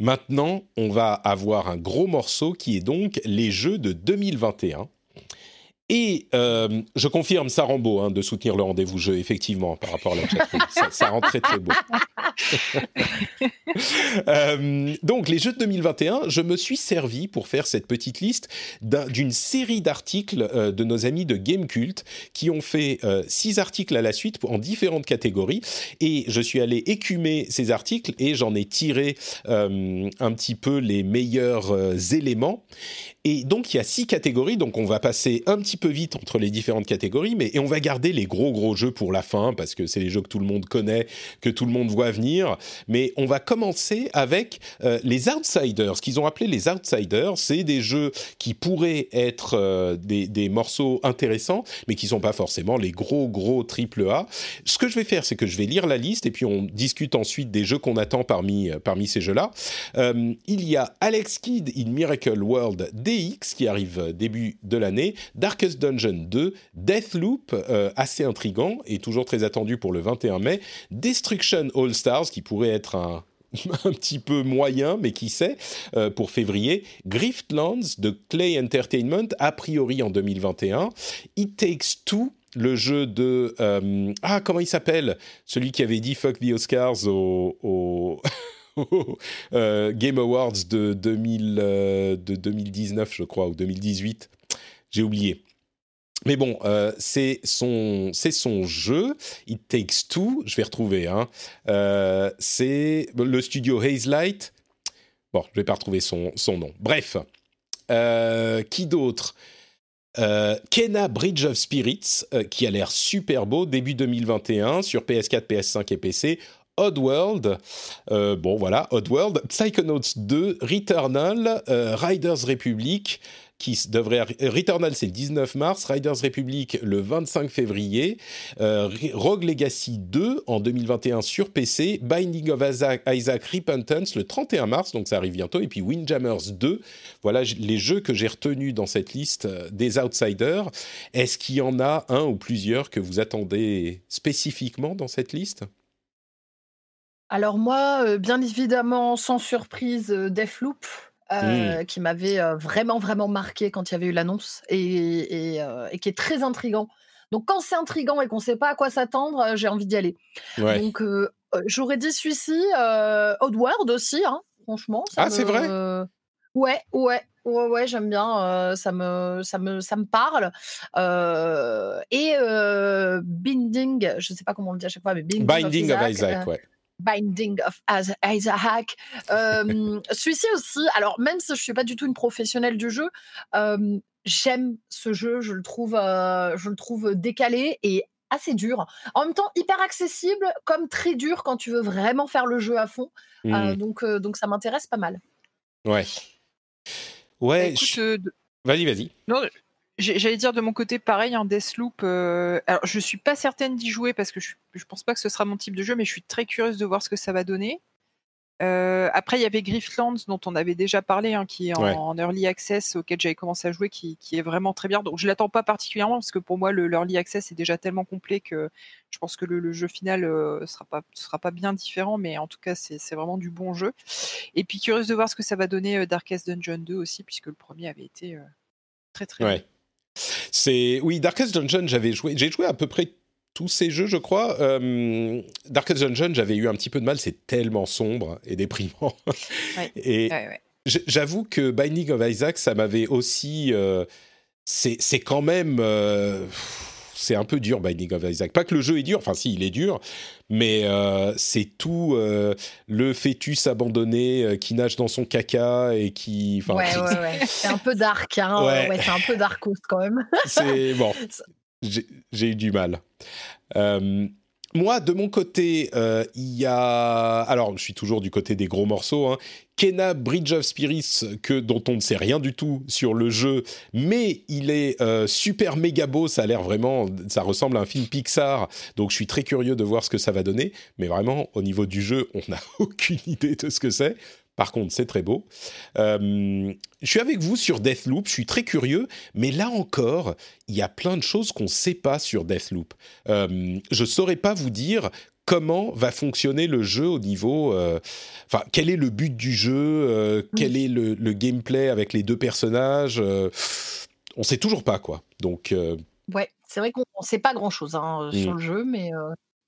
Maintenant, on va avoir un gros morceau qui est donc les jeux de 2021. Et euh, je confirme, ça rend beau hein, de soutenir le rendez-vous jeu, effectivement, par rapport à la chatroom. ça, ça rend très très beau. euh, donc, les jeux de 2021, je me suis servi pour faire cette petite liste d'une série d'articles euh, de nos amis de Gamecult qui ont fait six articles à la suite en différentes catégories. Et je suis allé écumer ces articles et j'en ai tiré un petit peu les meilleurs éléments. Et donc, il y a six catégories. Donc, on va passer un petit peu vite entre les différentes catégories, mais et on va garder les gros gros jeux pour la fin parce que c'est les jeux que tout le monde connaît, que tout le monde voit venir. Mais on va commencer avec euh, les outsiders, ce qu'ils ont appelé les outsiders. C'est des jeux qui pourraient être euh, des, des, morceaux intéressants, mais qui sont pas forcément les gros gros triple A. Ce que je vais faire, c'est que je vais lire la liste et puis on discute ensuite des jeux qu'on attend parmi euh, parmi ces jeux-là. Il y a Alex Kidd in Miracle World DX qui arrive début de l'année, Dungeon 2, Deathloop, euh, assez intrigant et toujours très attendu pour le 21 mai, Destruction All Stars qui pourrait être un, un petit peu moyen, mais qui sait, euh, pour février. Griftlands de Clay Entertainment, a priori en 2021. It Takes Two, le jeu de... Euh, ah, comment il s'appelle? Celui qui avait dit Fuck the Oscars au... Game Awards de, 2000, de 2019, je crois, ou 2018. J'ai oublié. Mais bon, euh, c'est son, son jeu. It Takes Two. Je vais retrouver. Hein. Euh, c'est le studio Hazelight. Bon, je vais pas retrouver son, son nom. Bref, euh, qui d'autre? Kena Bridge of Spirits, qui a l'air super beau, début 2021 sur PS4, PS5 et PC. Oddworld, euh, bon voilà, Oddworld, Psychonauts 2, Returnal, Riders Republic, qui devrait... Returnal, c'est le 19 mars, Riders Republic le 25 février, euh, Rogue Legacy 2 en 2021 sur PC, Binding of Isaac, Repentance le 31 mars, donc ça arrive bientôt, et puis Windjammers 2. Voilà les jeux que j'ai retenus dans cette liste euh, des outsiders. Est-ce qu'il y en a un ou plusieurs que vous attendez spécifiquement dans cette liste? Alors moi, euh, bien évidemment, sans surprise, euh, Deathloop, euh, mmh. qui m'avait vraiment, vraiment marqué quand il y avait eu l'annonce et, et, et, qui est très intrigant. Donc quand c'est intrigant et qu'on ne sait pas à quoi s'attendre, j'ai envie d'y aller. Ouais. Donc j'aurais dit celui-ci, Oddworld aussi, hein, franchement. ah, c'est vrai? Ouais, ouais. Ouais, ouais, j'aime bien. Euh, ça me, ça me, ça me parle. Euh, et euh, Binding, je sais pas comment on le dit à chaque fois, mais Binding, Binding of Isaac, of Isaac ouais. Binding of Isaac. Euh, Celui-ci aussi, alors même si je suis pas du tout une professionnelle du jeu, euh, j'aime ce jeu, je le trouve, euh, je le trouve décalé et assez dur. En même temps, hyper accessible, comme très dur quand tu veux vraiment faire le jeu à fond. Mmh. donc, donc ça m'intéresse pas mal. Ouais. Ouais. Bah, écoute, je... Vas-y, vas-y. Non, J'allais dire de mon côté pareil, un Deathloop. Euh, alors, je suis pas certaine d'y jouer parce que je, je pense pas que ce sera mon type de jeu, mais je suis très curieuse de voir ce que ça va donner. Euh, après, il y avait Griftlands dont on avait déjà parlé, hein, qui est en, Ouais. en early access, auquel j'avais commencé à jouer, qui, qui est vraiment très bien. Donc, je l'attends pas particulièrement parce que pour moi, le l'early access est déjà tellement complet que je pense que le, le jeu final euh, sera pas sera pas bien différent, mais en tout cas, c'est c'est vraiment du bon jeu. Et puis curieuse de voir ce que ça va donner euh, Darkest Dungeon 2 aussi, puisque le premier avait été euh, très très bien. C'est oui, Darkest Dungeon, j'avais joué, j'ai joué à peu près tous ces jeux, je crois. Euh, Darkest Dungeon, j'avais eu un petit peu de mal, c'est tellement sombre et déprimant. Ouais. et Ouais, ouais. j- j'avoue que Binding of Isaac, ça m'avait aussi. euh, c'est c'est quand même. euh, c'est un peu dur, Binding of Isaac. Pas que le jeu est dur, enfin si, il est dur, mais euh, c'est tout euh, le fœtus abandonné euh, qui nage dans son caca et qui. Ouais, ouais, ouais. C'est un peu dark, hein. Ouais. Ouais, c'est un peu darkos quand même. C'est bon. J'ai j'ai eu du mal. Euh, moi, de mon côté, euh, il y a. Alors, je suis toujours du côté des gros morceaux. Hein. Kena Bridge of Spirits, que, dont on ne sait rien du tout sur le jeu, mais il est euh, super méga beau. Ça a l'air vraiment. Ça ressemble à un film Pixar. Donc, je suis très curieux de voir ce que ça va donner. Mais vraiment, au niveau du jeu, on n'a aucune idée de ce que c'est. Par contre, c'est très beau. Euh, je suis avec vous sur Deathloop, je suis très curieux, mais là encore, il y a plein de choses qu'on ne sait pas sur Deathloop. Euh, je ne saurais pas vous dire comment va fonctionner le jeu au niveau... euh, Enfin, quel est le but du jeu Quel est le, le gameplay avec les deux personnages on sait toujours pas quoi. Donc ouais, c'est vrai qu'on ne sait pas grand chose hein, sur mmh. le jeu, mais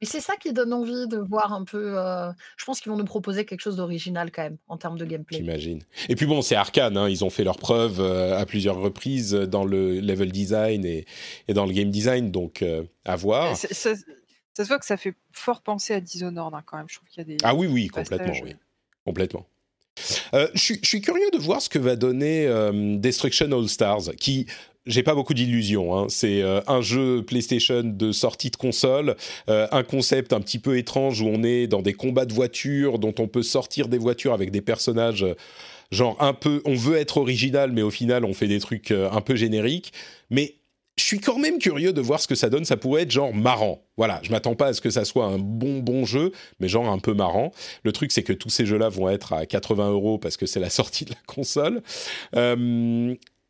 et c'est ça qui donne envie de voir un peu. Euh, je pense qu'ils vont nous proposer quelque chose d'original quand même en termes de gameplay. J'imagine. Et puis bon, c'est Arkane, hein, ils ont fait leurs preuves euh, à plusieurs reprises dans le level design et, et dans le game design, donc euh, à voir. Ça, ça, se voit que ça fait fort penser à Dishonored hein, quand même. Je trouve qu'il y a des. Ah oui, oui, complètement, oui. Complètement. je, suis curieux de voir ce que va donner Destruction All Stars, qui j'ai pas beaucoup d'illusions. Hein. C'est euh, un jeu PlayStation de sortie de console, euh, un concept un petit peu étrange où on est dans des combats de voitures dont on peut sortir des voitures avec des personnages euh, genre un peu. On veut être original, mais au final on fait des trucs un peu génériques. Mais je suis quand même curieux de voir ce que ça donne. Ça pourrait être genre marrant. Voilà, je m'attends pas à ce que ça soit un bon bon jeu, mais genre un peu marrant. Le truc, c'est que tous ces jeux-là vont être à 80 euros parce que c'est la sortie de la console.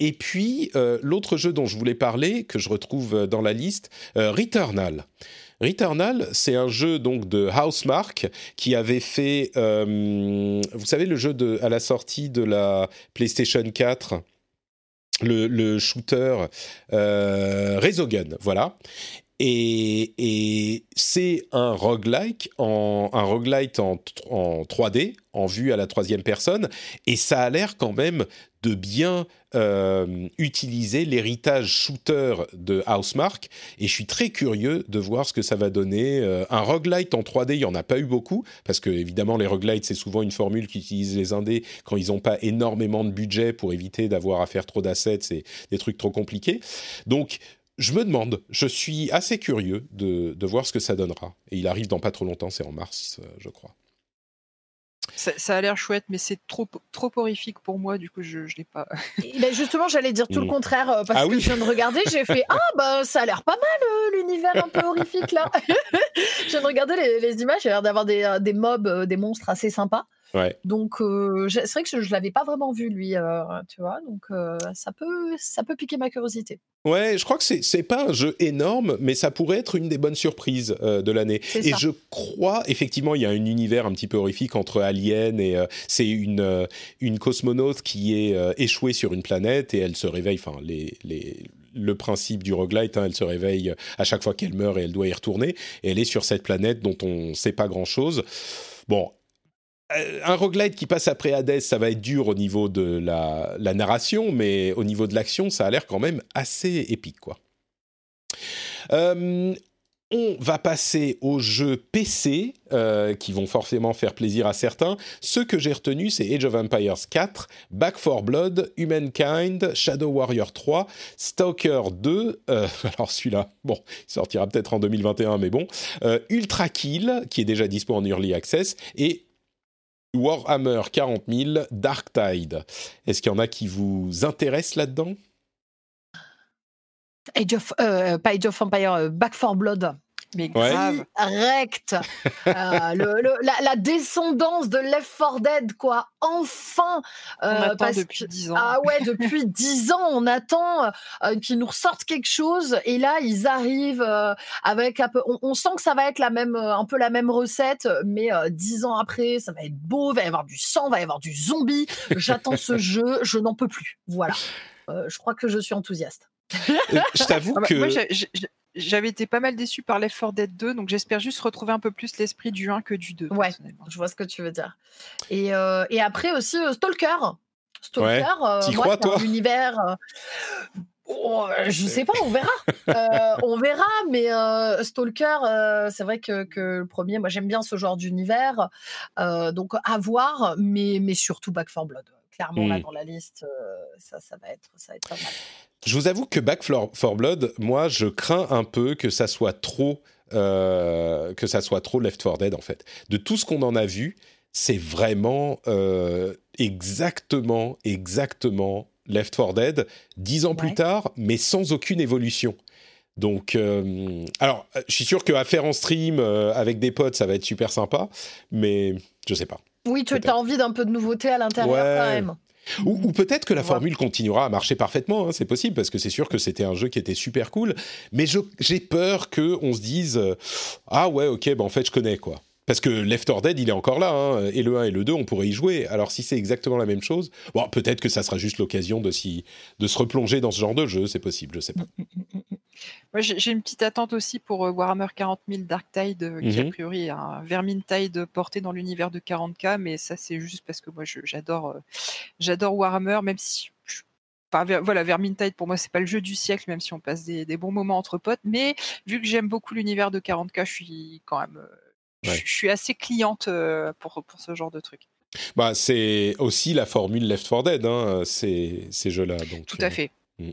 Et puis, euh, l'autre jeu dont je voulais parler, que je retrouve euh, dans la liste, euh, Returnal. Returnal, c'est un jeu donc de Housemark qui avait fait, vous savez, le jeu à la sortie de la PlayStation 4, le, shooter Resogun, voilà. Et, c'est un roguelike, en, un roguelite en, en 3D, en vue à la troisième personne, et ça a l'air quand même de bien euh, utiliser l'héritage shooter de Housemark. Et je suis très curieux de voir ce que ça va donner. Euh, un roguelite en 3D, il n'y en a pas eu beaucoup, parce que évidemment, les roguelites, c'est souvent une formule qu'utilisent les indés quand ils n'ont pas énormément de budget pour éviter d'avoir à faire trop d'assets et des trucs trop compliqués. Donc, je me demande, je suis assez curieux de, de, voir ce que ça donnera. Et il arrive dans pas trop longtemps, c'est en mars, euh, je crois. Ça, a l'air chouette, mais c'est trop, trop horrifique pour moi, du coup, je ne l'ai pas. Ben, justement, j'allais dire tout le mm. contraire, euh, parce ah que je viens de regarder, j'ai fait Ah, bah, ça a l'air pas mal, euh, l'univers un peu horrifique, là. je viens de regarder les, les images, il a l'air d'avoir des, des mobs, des monstres assez sympas. Donc euh, c'est vrai que je, ne l'avais pas vraiment vu lui, euh, tu vois. Donc euh, ça peut ça peut piquer ma curiosité. Ouais, je crois que c'est pas un jeu énorme, mais ça pourrait être une des bonnes surprises de l'année. Et je crois effectivement il y a un univers un petit peu horrifique entre Alien et c'est une une cosmonaute qui est échouée sur une planète et elle se réveille. Enfin les les le principe du roguelite, hein, elle se réveille à chaque fois qu'elle meurt et elle doit y retourner. Et elle est sur cette planète dont on ne sait pas grand-chose. Bon, euh, un roguelite qui passe après Hades, ça va être dur au niveau de la, narration, mais au niveau de l'action, ça a l'air quand même assez épique, quoi. Euh, on va passer aux jeux PC euh, qui vont forcément faire plaisir à certains. Ce que j'ai retenu, c'est Age of Empires 4, Back 4 Blood, Humankind, Shadow Warrior 3, Stalker 2. alors celui-là, bon, il sortira peut-être en 2021, mais bon. Ultra Kill, qui est déjà dispo en Early Access, et Warhammer 40 000, Dark Tide. Est-ce qu'il y en a qui vous intéressent là-dedans? Age of, euh, pas Age of Empire, euh, Back 4 Blood. Mais grave. Direct. Euh, le, la, descendance de Left 4 Dead, quoi. Enfin. on attend depuis 10 ans. Ah ouais, depuis 10 ans, on attend euh, qu'ils nous ressortent quelque chose. Et là, ils arrivent avec un peu. On, sent que ça va être la même, un peu la même recette, mais 10 ans après, ça va être beau. Il va y avoir du sang, il va y avoir du zombie. J'attends ce jeu, je n'en peux plus. Voilà. je crois que je suis enthousiaste. je t'avoue ah bah, que j'avais été pas mal déçu par Left 4 Dead 2, donc j'espère juste retrouver un peu plus l'esprit du 1 que du 2. Ouais, je vois ce que tu veux dire. Et, euh, et après aussi euh, Stalker. Stalker, euh, moi, crois, toi? univers. Oh, je sais pas, on verra. on verra, mais Stalker, c'est vrai que, que, le premier, moi j'aime bien ce genre d'univers, donc à voir, mais, mais surtout Back 4 Blood. Clairement, là, hmm. dans la liste, ça, ça, va être, ça va être pas mal. Je vous avoue que Back for Blood, moi, je crains un peu que ça soit trop, euh, que ça soit trop Left 4 Dead en fait. De tout ce qu'on en a vu, c'est vraiment euh, exactement, exactement Left 4 Dead dix ans plus tard, mais sans aucune évolution. Donc, euh, alors, je suis sûr qu'à faire en stream avec des potes, ça va être super sympa, mais je sais pas. Oui, tu as envie d'un peu de nouveauté à l'intérieur quand même. Ou, peut-être que la formule continuera à marcher parfaitement, hein, c'est possible, parce que c'est sûr que c'était un jeu qui était super cool, mais j'ai peur qu'on se dise euh, Ah ouais, ok, bah en fait je connais quoi. Parce que Left 4 Dead, il est encore là, hein, et le 1 et le 2, on pourrait y jouer. Alors si c'est exactement la même chose, bon, peut-être que ça sera juste l'occasion de, de se replonger dans ce genre de jeu, c'est possible, je sais pas. Moi, j'ai une petite attente aussi pour euh, Warhammer 40 000 Dark Tide, euh, qui a mhm. priori est un Vermintide porté dans l'univers de 40K, mais ça c'est juste parce que moi j'adore euh, j'adore Warhammer, même si Enfin, voilà, Vermintide pour moi c'est pas le jeu du siècle, même si on passe des, bons moments entre potes. Mais vu que j'aime beaucoup l'univers de 40K, je suis quand même, je, suis assez cliente pour, pour ce genre de truc. Bah, c'est aussi la formule Left 4 Dead, hein, ces, ces jeux-là. Tout à fait. Hmm.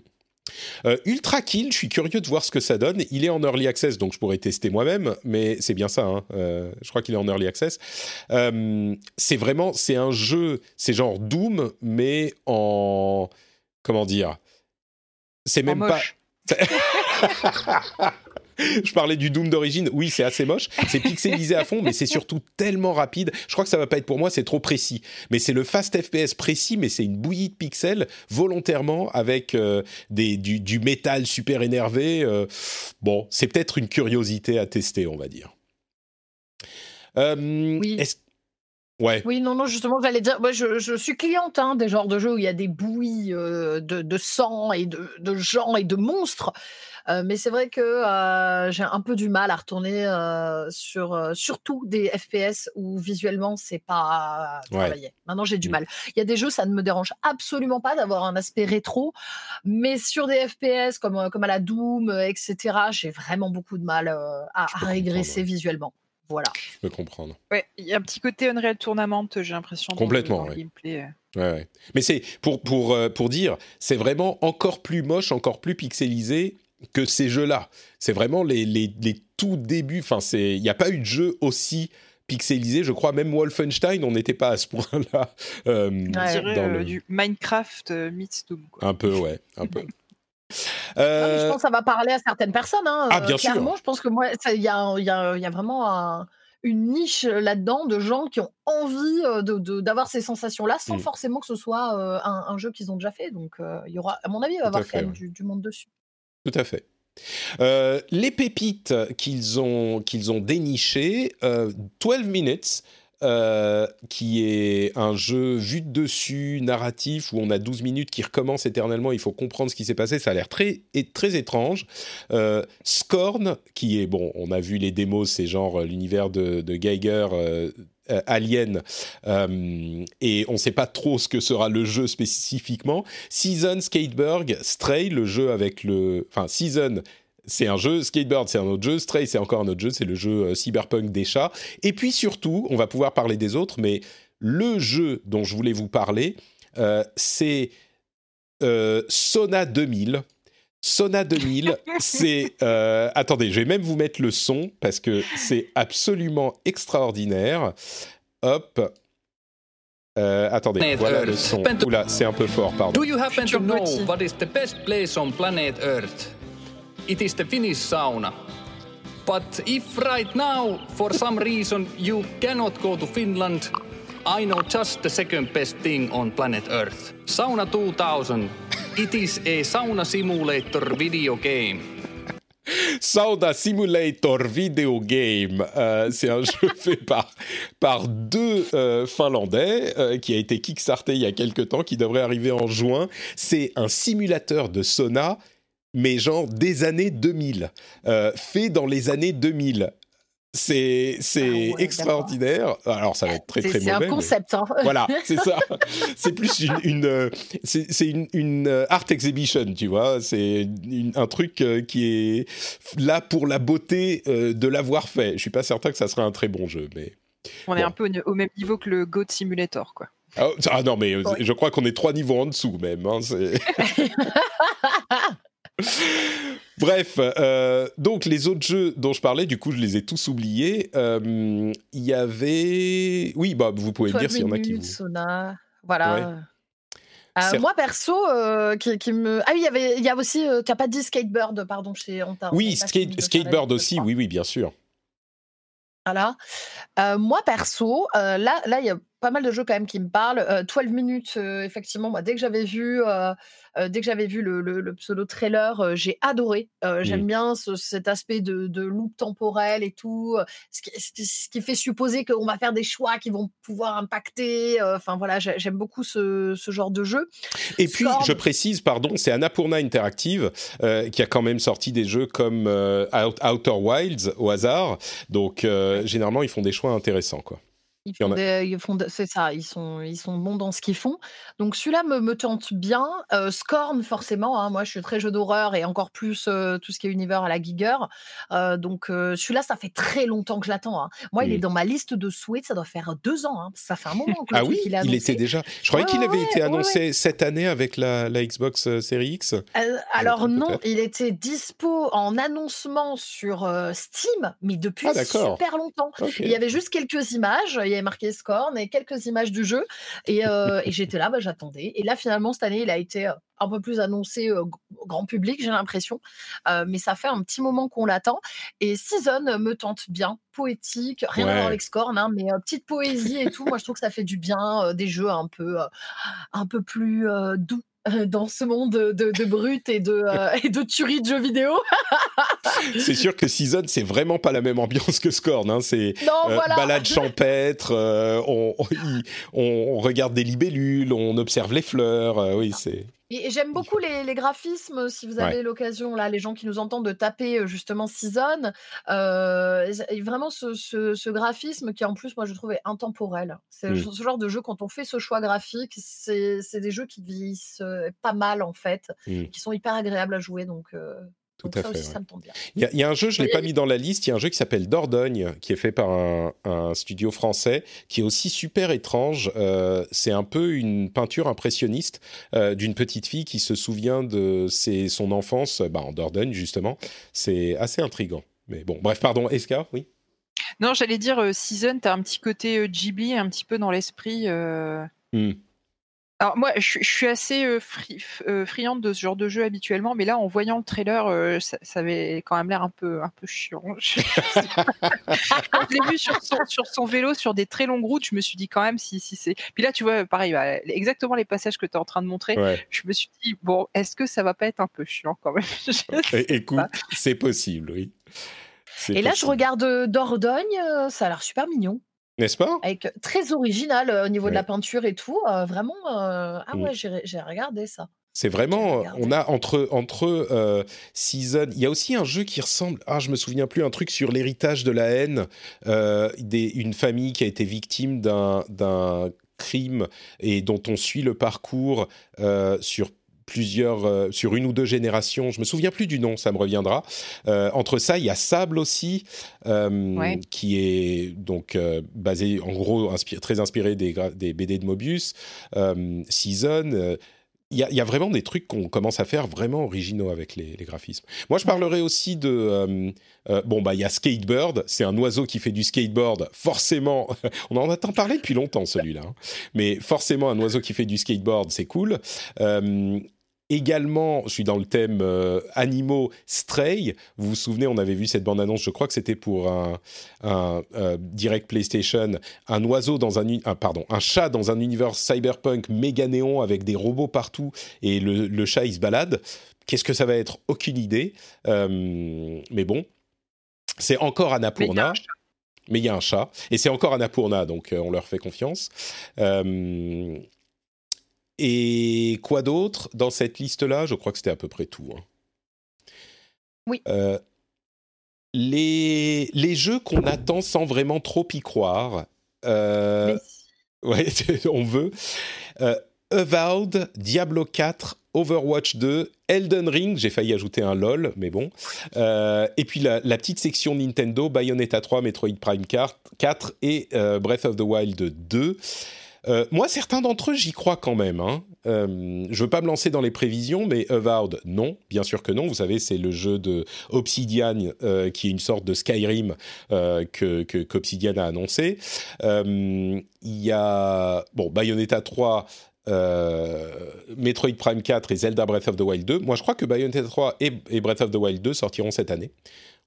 Euh, Ultra Kill, je suis curieux de voir ce que ça donne. Il est en early access, donc je pourrais tester moi-même, mais c'est bien ça. Hein. Euh, je crois qu'il est en early access. Euh, c'est vraiment, c'est un jeu, c'est genre Doom, mais en comment dire C'est même pas. je parlais du Doom d'origine. Oui, c'est assez moche. C'est pixelisé à fond, mais c'est surtout tellement rapide. Je crois que ça va pas être pour moi, c'est trop précis. Mais c'est le fast FPS précis, mais c'est une bouillie de pixels volontairement avec euh, des, du, métal super énervé. Euh. bon, c'est peut-être une curiosité à tester, on va dire. Euh, oui. Ouais. Oui, non, non, justement, j'allais dire, moi, je, suis cliente hein, des genres de jeux où il y a des bouillies de, sang et de, de, gens et de monstres. Euh, mais c'est vrai que euh, j'ai un peu du mal à retourner euh, sur surtout des FPS où visuellement c'est pas travaillé. Maintenant j'ai du mmh. mal. Il y a des jeux ça ne me dérange absolument pas d'avoir un aspect rétro, mais sur des FPS comme comme à la Doom etc. J'ai vraiment beaucoup de mal à, régresser visuellement. Voilà. Je peux comprendre. Ouais, il y a un petit côté Unreal Tournament, j'ai l'impression. Complètement. Dans gameplay. Ouais, Mais c'est pour pour pour dire, c'est vraiment encore plus moche, encore plus pixelisé que ces jeux-là. C'est vraiment les, les, les, tout débuts. Enfin, il n'y a pas eu de jeu aussi pixelisé. Je crois même Wolfenstein, on n'était pas à ce point-là. Euh, euh, du Minecraft euh, meets Doom. Un peu, ouais, un peu. je pense que ça va parler à certaines personnes. Hein, ah, bien sûr. Je pense que moi, il y a, y, a, y a, vraiment une niche là-dedans de gens qui ont envie d'avoir de, ces sensations-là sans mm. forcément que ce soit un, jeu qu'ils ont déjà fait. Donc, il y aura, à mon avis, il va y avoir quand même du, du monde dessus. Tout à fait. Euh, les pépites qu'ils ont, ont dénichées, 12 euh, Minutes, euh, qui est un jeu vu de dessus, narratif, où on a 12 minutes qui recommencent éternellement, il faut comprendre ce qui s'est passé, ça a l'air très, très étrange. Scorn, qui est, bon, on a vu les démos, c'est genre l'univers de, Geiger Alien euh, et on ne sait pas trop ce que sera le jeu spécifiquement. Season Skateberg, Stray, le jeu avec le... Enfin, Season c'est un jeu, Skateboard c'est un autre jeu, Stray c'est encore un autre jeu, c'est le jeu euh, cyberpunk des chats. Et puis surtout, on va pouvoir parler des autres, mais le jeu dont je voulais vous parler, c'est Sona 2000. Sona 2000, c'est... Euh, attendez, je vais même vous mettre le son parce que c'est absolument extraordinaire. Hop. Euh, attendez, voilà le son. Oula, c'est un peu fort, pardon. Do you happen to know what is the best place on planet Earth? It is the Finnish sauna. But if right now, for some reason, you cannot go to Finland, I know just the second best thing on planet Earth. Sauna 2000. It is a sauna simulator video game. Sauna Simulator Video Game, euh, c'est un jeu fait par, par deux euh, Finlandais euh, qui a été kickstarté il y a quelques temps, qui devrait arriver en juin. C'est un simulateur de sauna, mais genre des années 2000, fait dans les années 2000 c'est c'est ah extraordinaire. Alors ça va être très très mauvais. C'est un concept. Hein. Voilà, c'est ça. c'est plus une, une c'est une, une, euh, art exhibition, tu vois. C'est un truc euh, qui est là pour la beauté euh, de l'avoir fait. Je suis pas certain que ça sera un très bon jeu, mais on est un peu au même niveau que le Goat Simulator, quoi. Ah, ah non, mais je crois qu'on est trois niveaux en dessous même. Hein, Bref, euh, donc les autres jeux dont je parlais, du coup, je les ai tous oubliés. Euh, il y avait, oui, bah vous pouvez me dire s'il y en a qui vous. Sona, voilà. Euh, moi perso, qui, me ah oui, il y avait, il y a aussi, tu n'as pas dit Skatebird, pardon, chez Honta. Oui, Skatebird aussi, oui, oui, bien sûr. Voilà. moi perso, là, là, il y a pas mal de jeux quand même qui me parlent. 12 minutes, effectivement, moi, dès que j'avais vu, dès que j'avais vu le, pseudo trailer, j'ai adoré. J'aime mmh. bien cet aspect de, de, loop temporel et tout, ce qui, fait supposer qu'on va faire des choix qui vont pouvoir impacter. Enfin voilà, j'aime beaucoup ce, genre de jeu. Et puis, je précise, pardon, c'est Annapurna Interactive qui a quand même sorti des jeux comme Outer Wilds au hasard. Donc, généralement, ils font des choix intéressants, quoi. Ils font, c'est ça, ils sont, ils sont bons dans ce qu'ils font. Donc celui-là me, me tente bien. Euh, Scorn forcément. Hein, moi, je suis très jeu d'horreur et encore plus tout ce qui est univers à la Giger. donc celui-là, ça fait très longtemps que je l'attends. Hein. Moi, il est dans ma liste de souhaits. Ça doit faire deux ans. Hein. Ça fait un moment que ah oui, il, était déjà. Je croyais qu'il avait été annoncé cette année avec la, la Xbox Series X. alors non, il était dispo en annoncement sur Steam, mais depuis ah, super longtemps. Il y avait juste quelques images. Il y marqué Scorn et quelques images du jeu. Et, euh, j'étais là, bah, j'attendais. Et là, finalement, cette année, il a été euh, un peu plus annoncé au grand public, j'ai l'impression. Euh, mais ça fait un petit moment qu'on l'attend. Et Season me tente bien, poétique, rien à voir avec Scorn, hein, mais petite poésie et tout. Moi, je trouve que ça fait du bien, des jeux un peu, un peu plus doux dans ce monde de, de brut et de, et de tuerie de jeux vidéo. c'est sûr que Season, c'est vraiment pas la même ambiance que Scorn. Hein. C'est euh, balade champêtre, euh, on, on, regarde des libellules, on observe les fleurs. Euh, oui, c'est. Et j'aime beaucoup les, graphismes, si vous avez l'occasion, là, les gens qui nous entendent, de taper justement Season. vraiment ce, graphisme qui, en plus, moi, je trouvais intemporel. C'est mmh. ce genre de jeu, quand on fait ce choix graphique, c'est des jeux qui vieillissent pas mal, en fait, mmh. qui sont hyper agréables à jouer. Donc, tout à fait. Il y, a un jeu, je ne l'ai pas mis dans la liste, il y a un jeu qui s'appelle Dordogne, qui est fait par un, studio français, qui est aussi super étrange. Euh, c'est un peu une peinture impressionniste euh, d'une petite fille qui se souvient de ses, son enfance bah, en Dordogne, justement. C'est assez intrigant. Mais bon, bref, pardon, Escar, oui Non, j'allais dire, euh, Season, tu as un petit côté Ghibli, un petit peu dans l'esprit. Mmh. Alors moi, je, suis assez euh, euh, friande de ce genre de jeu habituellement, mais là, en voyant le trailer, euh, ça, avait quand même l'air un peu, un peu chiant. quand je l'ai vu sur son, vélo, sur des très longues routes, je me suis dit quand même si, si c'est. Puis là, tu vois, pareil, bah, exactement les passages que tu es en train de montrer. Je me suis dit bon, est-ce que ça va pas être un peu chiant quand même? Écoute, c'est possible, oui. Et là, je regarde Dordogne, ça a l'air super mignon. N'est-ce pas? Avec très original au niveau de la peinture et tout. vraiment, ah mmh. ouais, j'ai regardé ça. C'est vraiment, on a entre entre season, il y a aussi un jeu qui ressemble, ah je me souviens plus, un truc sur l'héritage de la haine, des, une famille qui a été victime d'un crime et dont on suit le parcours sur plusieurs, euh, sur une ou deux générations. Je me souviens plus du nom, ça me reviendra. Euh, entre ça, il y a Sable aussi, euh, qui est donc basé, en gros, très inspiré des, des, BD de Mobius. Season. Il y, a, vraiment des trucs qu'on commence à faire vraiment originaux avec les, graphismes. Moi, je parlerai aussi de bon bah il y a Skatebird, c'est un oiseau qui fait du skateboard. Forcément, on en entend parler depuis longtemps celui-là, hein. mais forcément un oiseau qui fait du skateboard, c'est cool. Également, je suis dans le thème euh, animaux Stray. Vous vous souvenez, on avait vu cette bande-annonce, je crois que c'était pour un, euh, direct PlayStation, un oiseau dans un, pardon, un chat dans un univers cyberpunk méga néon avec des robots partout et le, chat il se balade. Qu'est-ce que ça va être? Aucune idée. Euh, mais bon, c'est encore Annapurna. Mais il y a un chat. Et c'est encore Annapurna, donc on leur fait confiance. Et quoi d'autre dans cette liste-là? Je crois que c'était à peu près tout. Hein. Oui. Euh, les, les jeux qu'on attend sans vraiment trop y croire. Euh, ouais, on veut. Euh, Avowed, Diablo 4, Overwatch 2, Elden Ring, j'ai failli ajouter un LOL, mais bon. Euh, et puis la, la, petite section Nintendo, Bayonetta 3, Metroid Prime 4 et Breath of the Wild 2. Euh, moi, certains d'entre eux, j'y crois quand même. Hein. Euh, je veux pas me lancer dans les prévisions, mais Avowed, non, bien sûr que non. Vous savez, c'est le jeu de Obsidian, euh, qui est une sorte de Skyrim euh, que qu'Obsidian a annoncé. Il y a bon Bayonetta 3. Metroid Prime 4 et Zelda Breath of the Wild 2. Moi, je crois que Bayonetta 3 et, et Breath of the Wild 2 sortiront cette année.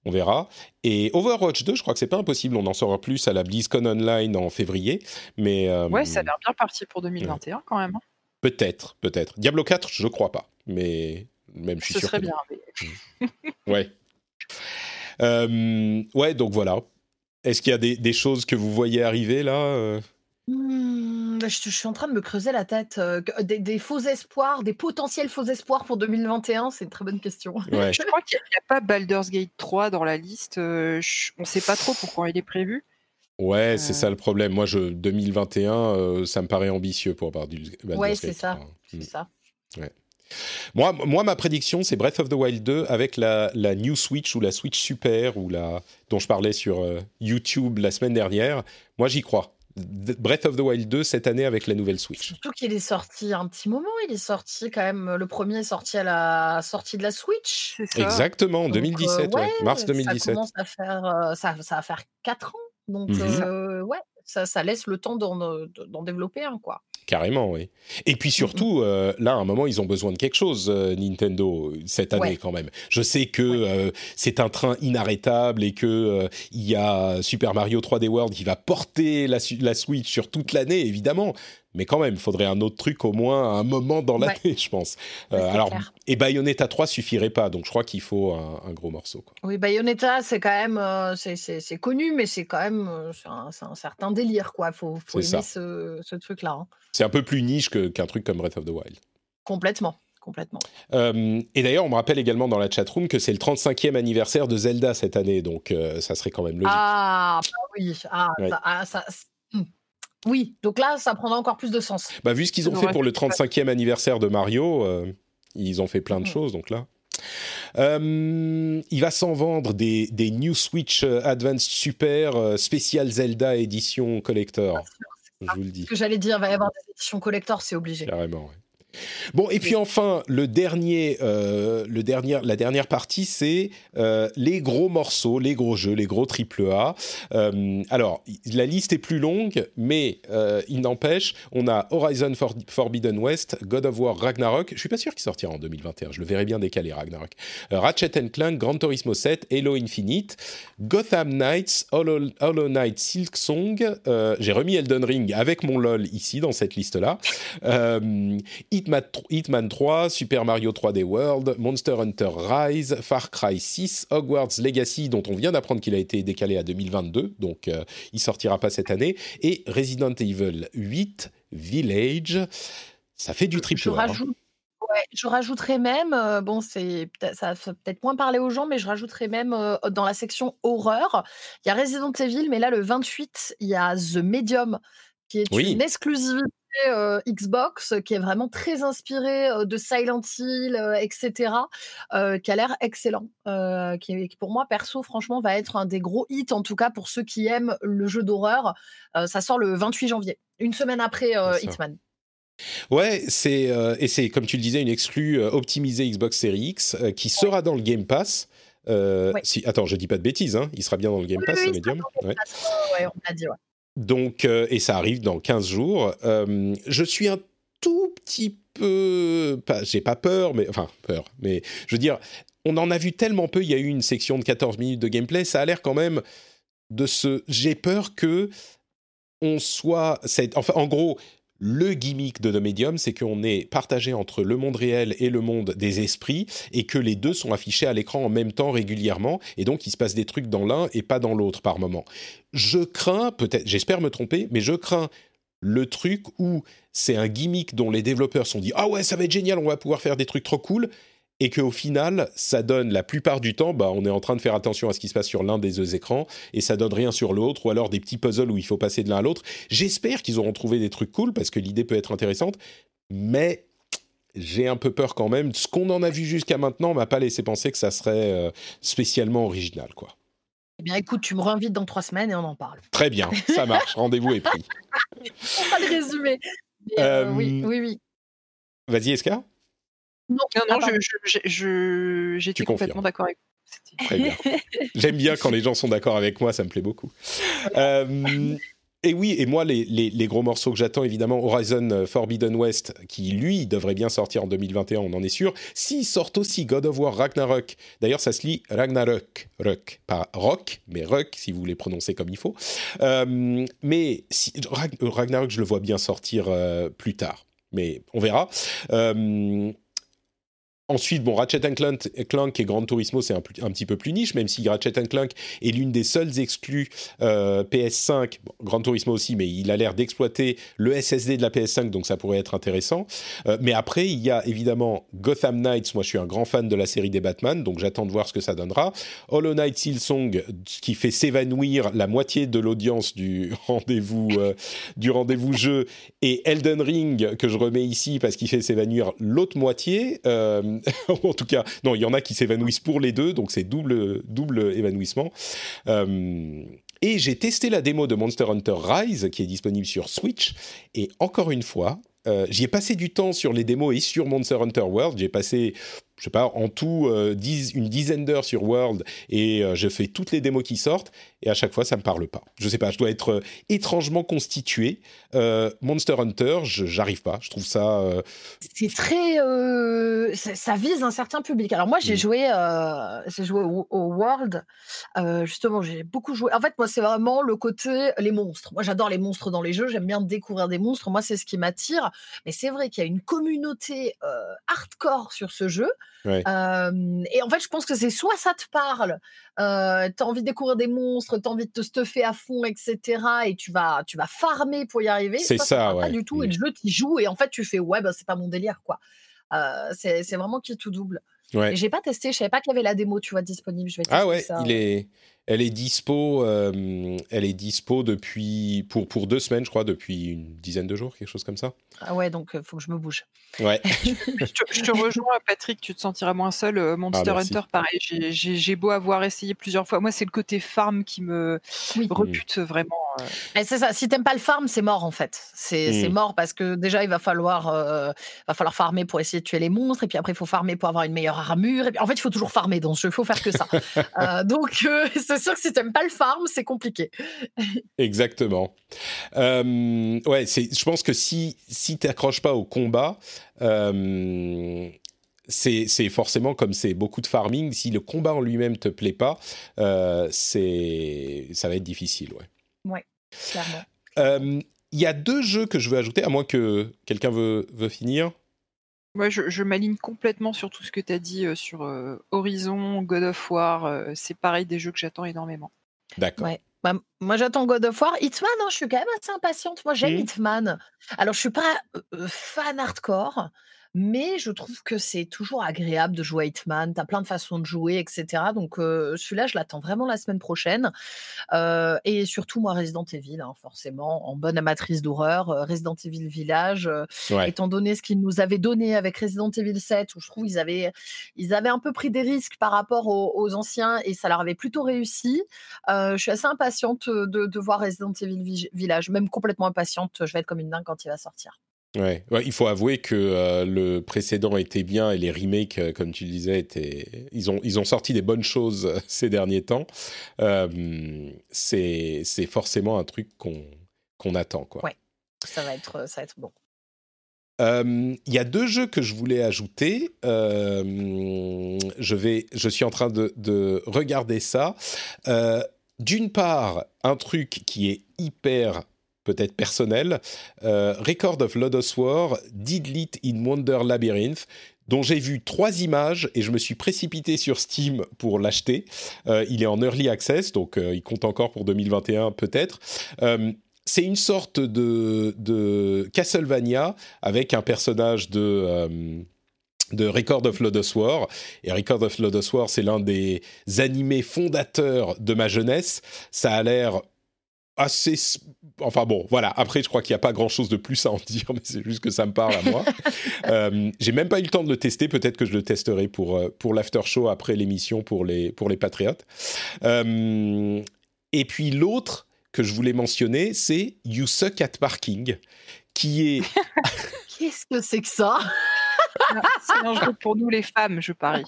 On verra. Et Overwatch 2, je crois que c'est pas impossible. On en saura plus à la BlizzCon Online en février. Mais ouais, ça a l'air bien parti pour 2021 quand même. Hein. Peut-être, peut-être. Diablo 4, je crois pas. Mais même je suis Ce sûr. serait bien. ouais. ouais, donc voilà. Est-ce qu'il y a des, choses que vous voyez arriver là euh? Mmh, bah, je, suis en train de me creuser la tête. Euh, des, faux espoirs, des potentiels faux espoirs pour 2021, c'est une très bonne question. je crois qu'il n'y a, pas Baldur's Gate 3 dans la liste. Euh, on ne sait pas trop pourquoi il est prévu. Ouais, c'est ça le problème. Moi, je, 2021, ça me paraît ambitieux pour Baldur's, Gate 3. Ouais, c'est ça. C'est mmh. ça. Ouais. Moi, moi, ma prédiction, c'est Breath of the Wild 2 avec la, la, New Switch ou la Switch Super ou la, dont je parlais sur euh, YouTube la semaine dernière. Moi, j'y crois. Breath of the Wild 2 cette année avec la nouvelle Switch. Surtout qu'il est sorti un petit moment, il est sorti quand même, le premier est sorti à la sortie de la Switch. Ça. Exactement, 2017, euh, mars 2017. Ça commence à faire, euh, ça, ça, va faire 4 ans, donc mhm. ouais, ça, ça, laisse le temps d'en développer un, quoi. Carrément, oui. Et puis surtout, euh, là, à un moment, ils ont besoin de quelque chose, euh, Nintendo, cette année quand même. Je sais que euh, c'est un train inarrêtable et que il y a Super Mario 3D World qui va porter la, la Switch sur toute l'année, évidemment mais quand même, il faudrait un autre truc au moins à un moment dans l'année, je pense. Euh, alors, et Bayonetta 3 suffirait pas, donc je crois qu'il faut un, gros morceau. Quoi. Oui, Bayonetta, c'est quand même, euh, c'est connu, mais c'est quand même, euh, c'est un, certain délire, quoi. Faut, faut aimer ce, ce truc-là. Hein. C'est un peu plus niche qu'un truc comme Breath of the Wild. Complètement. Complètement. et d'ailleurs, on me rappelle également dans la chatroom que c'est le 35e anniversaire de Zelda cette année, donc ça serait quand même logique. Ah, bah oui. Ah, ah ça, oui, donc là, ça prendra encore plus de sens. Bah, vu ce qu'ils ont fait pour le 35e anniversaire de Mario, euh, ils ont fait plein de choses, donc là. Euh, il va s'en vendre des, des, New Switch euh, Advance Super spécial Zelda édition collector. Je vous le dis. Ce que j'allais dire, il va y avoir des éditions collector, c'est obligé. Carrément, oui. Bon, et puis enfin, le dernier, euh, le dernier, la dernière partie, c'est euh, les gros morceaux, les gros jeux, les gros triple A. Euh, alors, la liste est plus longue, mais il n'empêche, on a Horizon Forbidden West, God of War Ragnarok. Je suis pas sûr qu'il sortira en 2021. Je le verrai bien décalé Ragnarok. Ratchet Clank, Gran Turismo 7, Halo Infinite, Gotham Knights, Hollow, Hollow Knight, Silk Song. J'ai remis Elden Ring avec mon LOL ici dans cette liste-là. Hitman 3, Super Mario 3D World, Monster Hunter Rise, Far Cry 6, Hogwarts Legacy, dont on vient d'apprendre qu'il a été décalé à 2022, donc euh, il sortira pas cette année, et Resident Evil 8 Village. Ça fait du triple. Je, hein. je rajouterais même, euh, bon, c'est ça peut-être moins parler aux gens, mais je rajouterais même euh, dans la section horreur, il y a Resident Evil, mais là le 28, il y a The Medium qui est une exclusivité Xbox, qui est vraiment très inspiré de Silent Hill, etc., qui a l'air excellent. qui, pour moi, perso, franchement, va être un des gros hits, en tout cas pour ceux qui aiment le jeu d'horreur. ça sort le 28 janvier, une semaine après Hitman. Ouais, c'est et c'est comme tu le disais une exclue optimisée Xbox Series X qui sera dans le Game Pass. si, attends, je dis pas de bêtises, hein, il sera bien dans le Game Pass, oui, Medium. Ouais. on a dit, ouais. Donc, euh, et ça arrive dans 15 jours. Euh, je suis un tout petit peu. J'ai pas peur, mais. Enfin, peur. Mais je veux dire, on en a vu tellement peu. Il y a eu une section de 14 minutes de gameplay. Ça a l'air quand même de se. J'ai peur que on soit. Enfin, en gros, le gimmick de The Medium, c'est qu'on est partagé entre le monde réel et le monde des esprits, et que les deux sont affichés à l'écran en même temps régulièrement, et donc il se passe des trucs dans l'un et pas dans l'autre par moment. Je crains, peut-être, j'espère me tromper, mais je crains le truc où c'est un gimmick dont les développeurs sont dit ah ouais ça va être génial on va pouvoir faire des trucs trop cool et qu'au final, ça donne la plupart du temps, bah, on est en train de faire attention à ce qui se passe sur l'un des deux écrans et ça donne rien sur l'autre, ou alors des petits puzzles où il faut passer de l'un à l'autre. J'espère qu'ils auront trouvé des trucs cool parce que l'idée peut être intéressante, mais j'ai un peu peur quand même. Ce qu'on en a vu jusqu'à maintenant m'a pas laissé penser que ça serait euh, spécialement original, quoi. Eh bien, écoute, tu me réinvites dans trois semaines et on en parle. Très bien, ça marche. Rendez-vous est pris. pas le résumé. Euh, oui, euh, oui, oui. Vas-y, Eska? Non, non, je, j'étais complètement d'accord avec vous. Très bien. J'aime bien quand les gens sont d'accord avec moi, ça me plaît beaucoup. Euh, et oui, et moi, les, les, gros morceaux que j'attends, évidemment, Horizon Forbidden West, qui lui devrait bien sortir en 2021, on en est sûr. S'ils sortent aussi God of War Ragnarok, d'ailleurs, ça se lit Ragnarok, Rock, pas Rock, mais Rock, si vous voulez prononcer comme il faut. Euh, mais si, Ragnarok, je le vois bien sortir euh, plus tard, mais on verra. Euh, Ensuite, bon, Ratchet Clank, et Gran Turismo, c'est un, petit peu plus niche, même si Ratchet Clank est l'une des seules exclus euh, PS5, bon, Gran Turismo aussi, mais il a l'air d'exploiter le SSD de la PS5, donc ça pourrait être intéressant. Euh, mais après, il y a évidemment Gotham Knights, moi je suis un grand fan de la série des Batman, donc j'attends de voir ce que ça donnera. Hollow Knight Silsong, qui fait s'évanouir la moitié de l'audience du rendez-vous euh, du rendez-vous jeu, et Elden Ring, que je remets ici parce qu'il fait s'évanouir l'autre moitié. Euh, en tout cas, non, il y en a qui s'évanouissent pour les deux, donc c'est double, double évanouissement. Euh, et j'ai testé la démo de Monster Hunter Rise, qui est disponible sur Switch, et encore une fois, euh, j'y ai passé du temps sur les démos et sur Monster Hunter World. J'ai passé je sais pas, en tout euh, une dizaine d'heures sur World et euh, je fais toutes les démos qui sortent et à chaque fois ça me parle pas. Je sais pas, je dois être euh, étrangement constitué. Monster Hunter, j'arrive pas. Je trouve ça. C'est très, ça, vise un certain public. Alors moi j'ai mm. joué, j'ai joué au, World. justement, j'ai beaucoup joué. En fait, moi c'est vraiment le côté les monstres. Moi j'adore les monstres dans les jeux. J'aime bien découvrir des monstres. Moi c'est ce qui m'attire. Mais c'est vrai qu'il y a une communauté hardcore sur ce jeu et en fait, je pense que c'est soit ça te parle, euh, tu as envie de découvrir des monstres, tu as envie de te stuffer à fond, etc. Et tu vas, tu vas farmer pour y arriver. C'est ça, ouais. Pas du tout. Et le jeu, tu joues et en fait, tu fais ouais, bah, c'est pas mon délire, quoi. Euh, c'est vraiment qui tout double. Ouais. J'ai pas testé, je savais pas qu'il y avait la démo, tu vois, disponible. Je vais ah ouais, il est, elle est dispo, euh, elle est dispo depuis pour pour deux semaines, je crois, depuis une dizaine de jours, quelque chose comme ça. Ah ouais, donc il faut que je me bouge. Ouais. je, te, rejoins, Patrick, tu te sentiras moins seul. Euh, Monster ah, Hunter, pareil, j'ai beau avoir essayé plusieurs fois. Moi, c'est le côté farm qui me repute vraiment. Euh. C'est ça, si t'aimes pas le farm, c'est mort en fait. C'est mmh. mort parce que déjà, il va falloir, euh, va falloir farmer pour essayer de tuer les monstres, et puis après, il faut farmer pour avoir une meilleure armure. Et puis, en fait, il faut toujours farmer dans ce jeu, il faut faire que ça. donc, c'est sûr que si t'aimes pas le farm, c'est compliqué. Exactement. ouais, je pense que si si t'accroches pas au combat, euh, c'est forcément comme c'est beaucoup de farming. Si le combat en lui-même te plaît pas, euh, c'est ça va être difficile, ouais. Ouais, clairement. Euh, il y a deux jeux que je veux ajouter, à moins que quelqu'un veut, veut finir. Moi, je, m'aligne complètement sur tout ce que tu as dit sur Horizon, God of War. c'est pareil des jeux que j'attends énormément. D'accord. Ouais. Bah, moi, j'attends God of War. Hitman, hein, je suis quand même assez impatiente. Moi, j'aime mmh. Hitman. Alors, je suis pas fan hardcore, mais je trouve que c'est toujours agréable de jouer à Hitman. Tu as plein de façons de jouer, etc. Donc, celui-là, je l'attends vraiment la semaine prochaine. et surtout, moi, Resident Evil, hein, forcément, en bonne amatrice d'horreur. Resident Evil Village, étant donné ce qu'ils nous avaient donné avec Resident Evil 7, où je trouve qu'ils avaient, ils avaient un peu pris des risques par rapport aux, anciens et ça leur avait plutôt réussi. je suis assez impatiente de, de voir Resident Evil Village, même complètement impatiente. Je vais être comme une dingue quand il va sortir. Ouais. il faut avouer que euh, le précédent était bien et les remakes, euh, comme tu le disais, étaient... ils, ont, ils ont sorti des bonnes choses euh, ces derniers temps. c'est, c'est forcément un truc qu'on, qu'on attend. Quoi. Ouais, ça va être, ça va être bon. Il y a deux jeux que je voulais ajouter. je, vais, je suis en train de, de regarder ça. D'une part, un truc qui est hyper peut-être personnel, euh, Record of Lodos War, Did Lit in Wonder Labyrinth, dont j'ai vu trois images et je me suis précipité sur Steam pour l'acheter. Euh, il est en early access, donc euh, il compte encore pour 2021 peut-être. c'est une sorte de, de, Castlevania avec un personnage de de Record of Lodos War. Et Record of Lodos War, c'est l'un des animés fondateurs de ma jeunesse. Ça a l'air assez. Enfin bon, voilà. Après, je crois qu'il n'y a pas grand-chose de plus à en dire, mais c'est juste que ça me parle à moi. euh, J'ai même pas eu le temps de le tester. Peut-être que je le testerai pour euh, pour l'after show après l'émission pour les pour les patriotes. Euh, et puis l'autre que je voulais mentionner, c'est You Suck at Parking, qui est. Qu'est-ce que c'est que ça? C'est un jeu pour nous les femmes, je parie.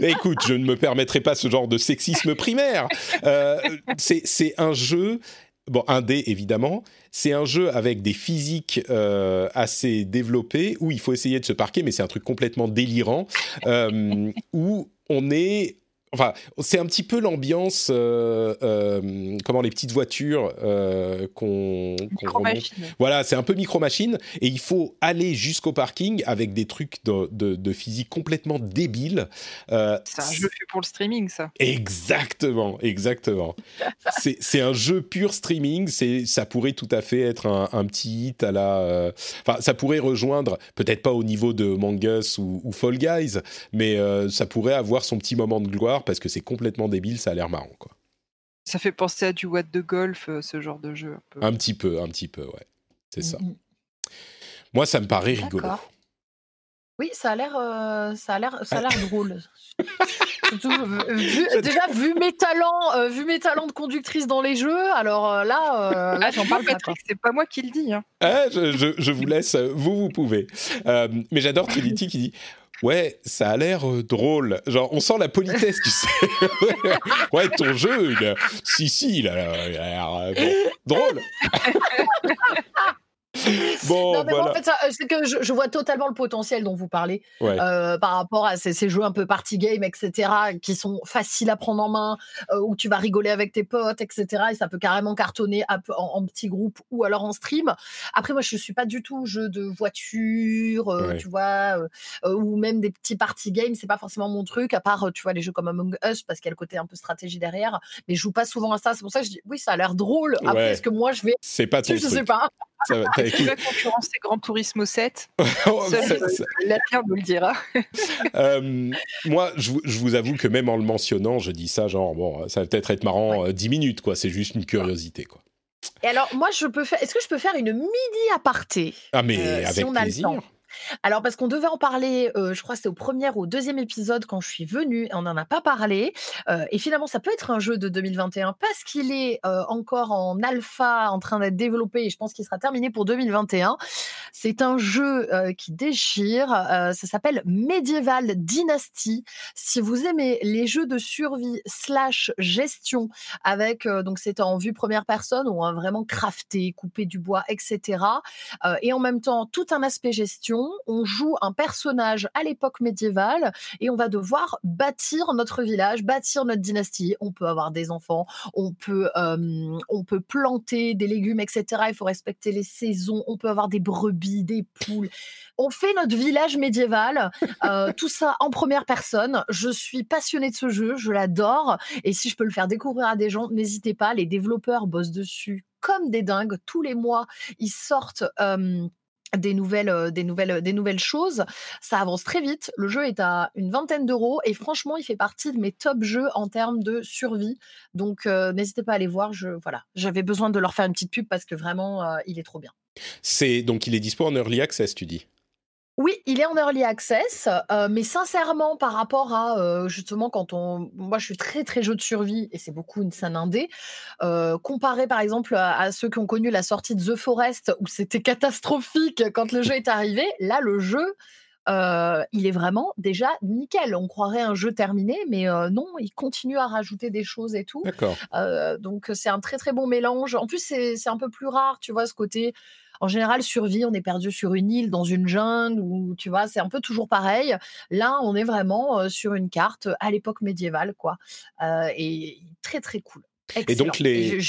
Écoute, je ne me permettrai pas ce genre de sexisme primaire. Euh, c'est un jeu bon, un dé évidemment. C'est un jeu avec des physiques assez développées où il faut essayer de se parquer, mais c'est un truc complètement délirant où on est Enfin, c'est un petit peu l'ambiance, euh, euh, comment les petites voitures euh, qu'on remonte. Voilà, c'est un peu micro-machine et il faut aller jusqu'au parking avec des trucs de, physique complètement débiles. c'est un jeu fait pour le streaming, ça. Exactement, exactement. c'est un jeu pur streaming. Ça pourrait tout à fait être un, petit hit à la. Enfin, ça pourrait rejoindre, peut-être pas au niveau de Mangus ou, ou Fall Guys, mais ça pourrait avoir son petit moment de gloire parce que c'est complètement débile, ça a l'air marrant, quoi. Ça fait penser à du What de golf, euh, ce genre de jeu. Un, petit peu, un petit peu, ouais. C'est ça. Mm, mm. Moi, ça me paraît rigolo. Oui, ça a l'air, euh, ça a l'air, ça a l'air drôle. déjà vu mes talents, euh, vu mes talents de conductrice dans les jeux, alors là, là j'en parle pas. C'est pas moi qui le dis. Hein. Ah, je, je, vous laisse, vous vous pouvez. mais j'adore Trinity qui dit Ouais, ça a l'air euh, drôle. Genre, on sent la politesse, tu sais. ouais, ton jeu, il si, si, il a l'air euh, drôle. bon, non, mais en fait, euh, c'est que je, vois totalement le potentiel dont vous parlez euh, par rapport à ces, jeux un peu party game, etc., qui sont faciles à prendre en main, euh, où tu vas rigoler avec tes potes, etc. Et ça peut carrément cartonner en, en petit groupe ou alors en stream. Après, moi, je suis pas du tout jeu de voiture, tu vois, ou même des petits party games. C'est pas forcément mon truc, à part, tu vois, les jeux comme Among Us, parce qu'il y a le côté un peu stratégie derrière. Mais je joue pas souvent à ça. C'est pour ça que je dis, oui, ça a l'air drôle. Après, est-ce que moi, je vais. C'est pas ton Je sais pas. Ça va, tu vas concurrencer Grand Turismo 7 La Pierre nous le dira. Euh, moi, je, vous avoue que même en le mentionnant, je dis ça genre, bon, ça va peut-être être marrant 10 euh, minutes, quoi. C'est juste une curiosité, quoi. Et alors, moi, je peux faire. Est-ce que je peux faire une mini aparté Ah, mais euh, avec plaisir. Alors, parce qu'on devait en parler, je crois que c'était au premier ou au deuxième épisode quand je suis venue, on n'en a pas parlé. et finalement, ça peut être un jeu de 2021 parce qu'il est encore en alpha, en train d'être développé et je pense qu'il sera terminé pour 2021. C'est un jeu qui déchire. ça s'appelle Medieval Dynasty. Si vous aimez les jeux de survie slash gestion avec, donc c'est en vue première personne on va vraiment crafter, couper du bois, etc. et en même temps, tout un aspect gestion on joue un personnage à l'époque médiévale et on va devoir bâtir notre village, bâtir notre dynastie. On peut avoir des enfants, on peut, euh, on peut planter des légumes, etc. Il faut respecter les saisons, on peut avoir des brebis, des poules. On fait notre village médiéval, euh, tout ça en première personne. Je suis passionnée de ce jeu, je l'adore. Et si je peux le faire découvrir à des gens, n'hésitez pas. Les développeurs bossent dessus comme des dingues. Tous les mois, ils sortent. Euh, des nouvelles, euh, des nouvelles, euh, des nouvelles choses. Ça avance très vite. Le jeu est à une vingtaine d'euros et franchement, il fait partie de mes top jeux en termes de survie. Donc, euh, n'hésitez pas à aller voir. Je, voilà, j'avais besoin de leur faire une petite pub parce que vraiment, il est trop bien. C'est donc il est dispo en early access, tu dis? Oui, il est en early access, euh, mais sincèrement, par rapport à euh, justement quand on, moi, je suis très très jeu de survie et c'est beaucoup une scène indé. Euh, comparé par exemple à, ceux qui ont connu la sortie de The Forest où c'était catastrophique quand le jeu est arrivé, là le jeu, il est vraiment déjà nickel. On croirait un jeu terminé, mais non, il continue à rajouter des choses et tout. D'accord. donc c'est un très très bon mélange. En plus, c'est un peu plus rare, tu vois, ce côté en général, survie, on est perdu sur une île, dans une jungle, ou tu vois, c'est un peu toujours pareil. Là, on est vraiment sur une carte à l'époque médiévale, quoi. et très, très cool. Et donc, les,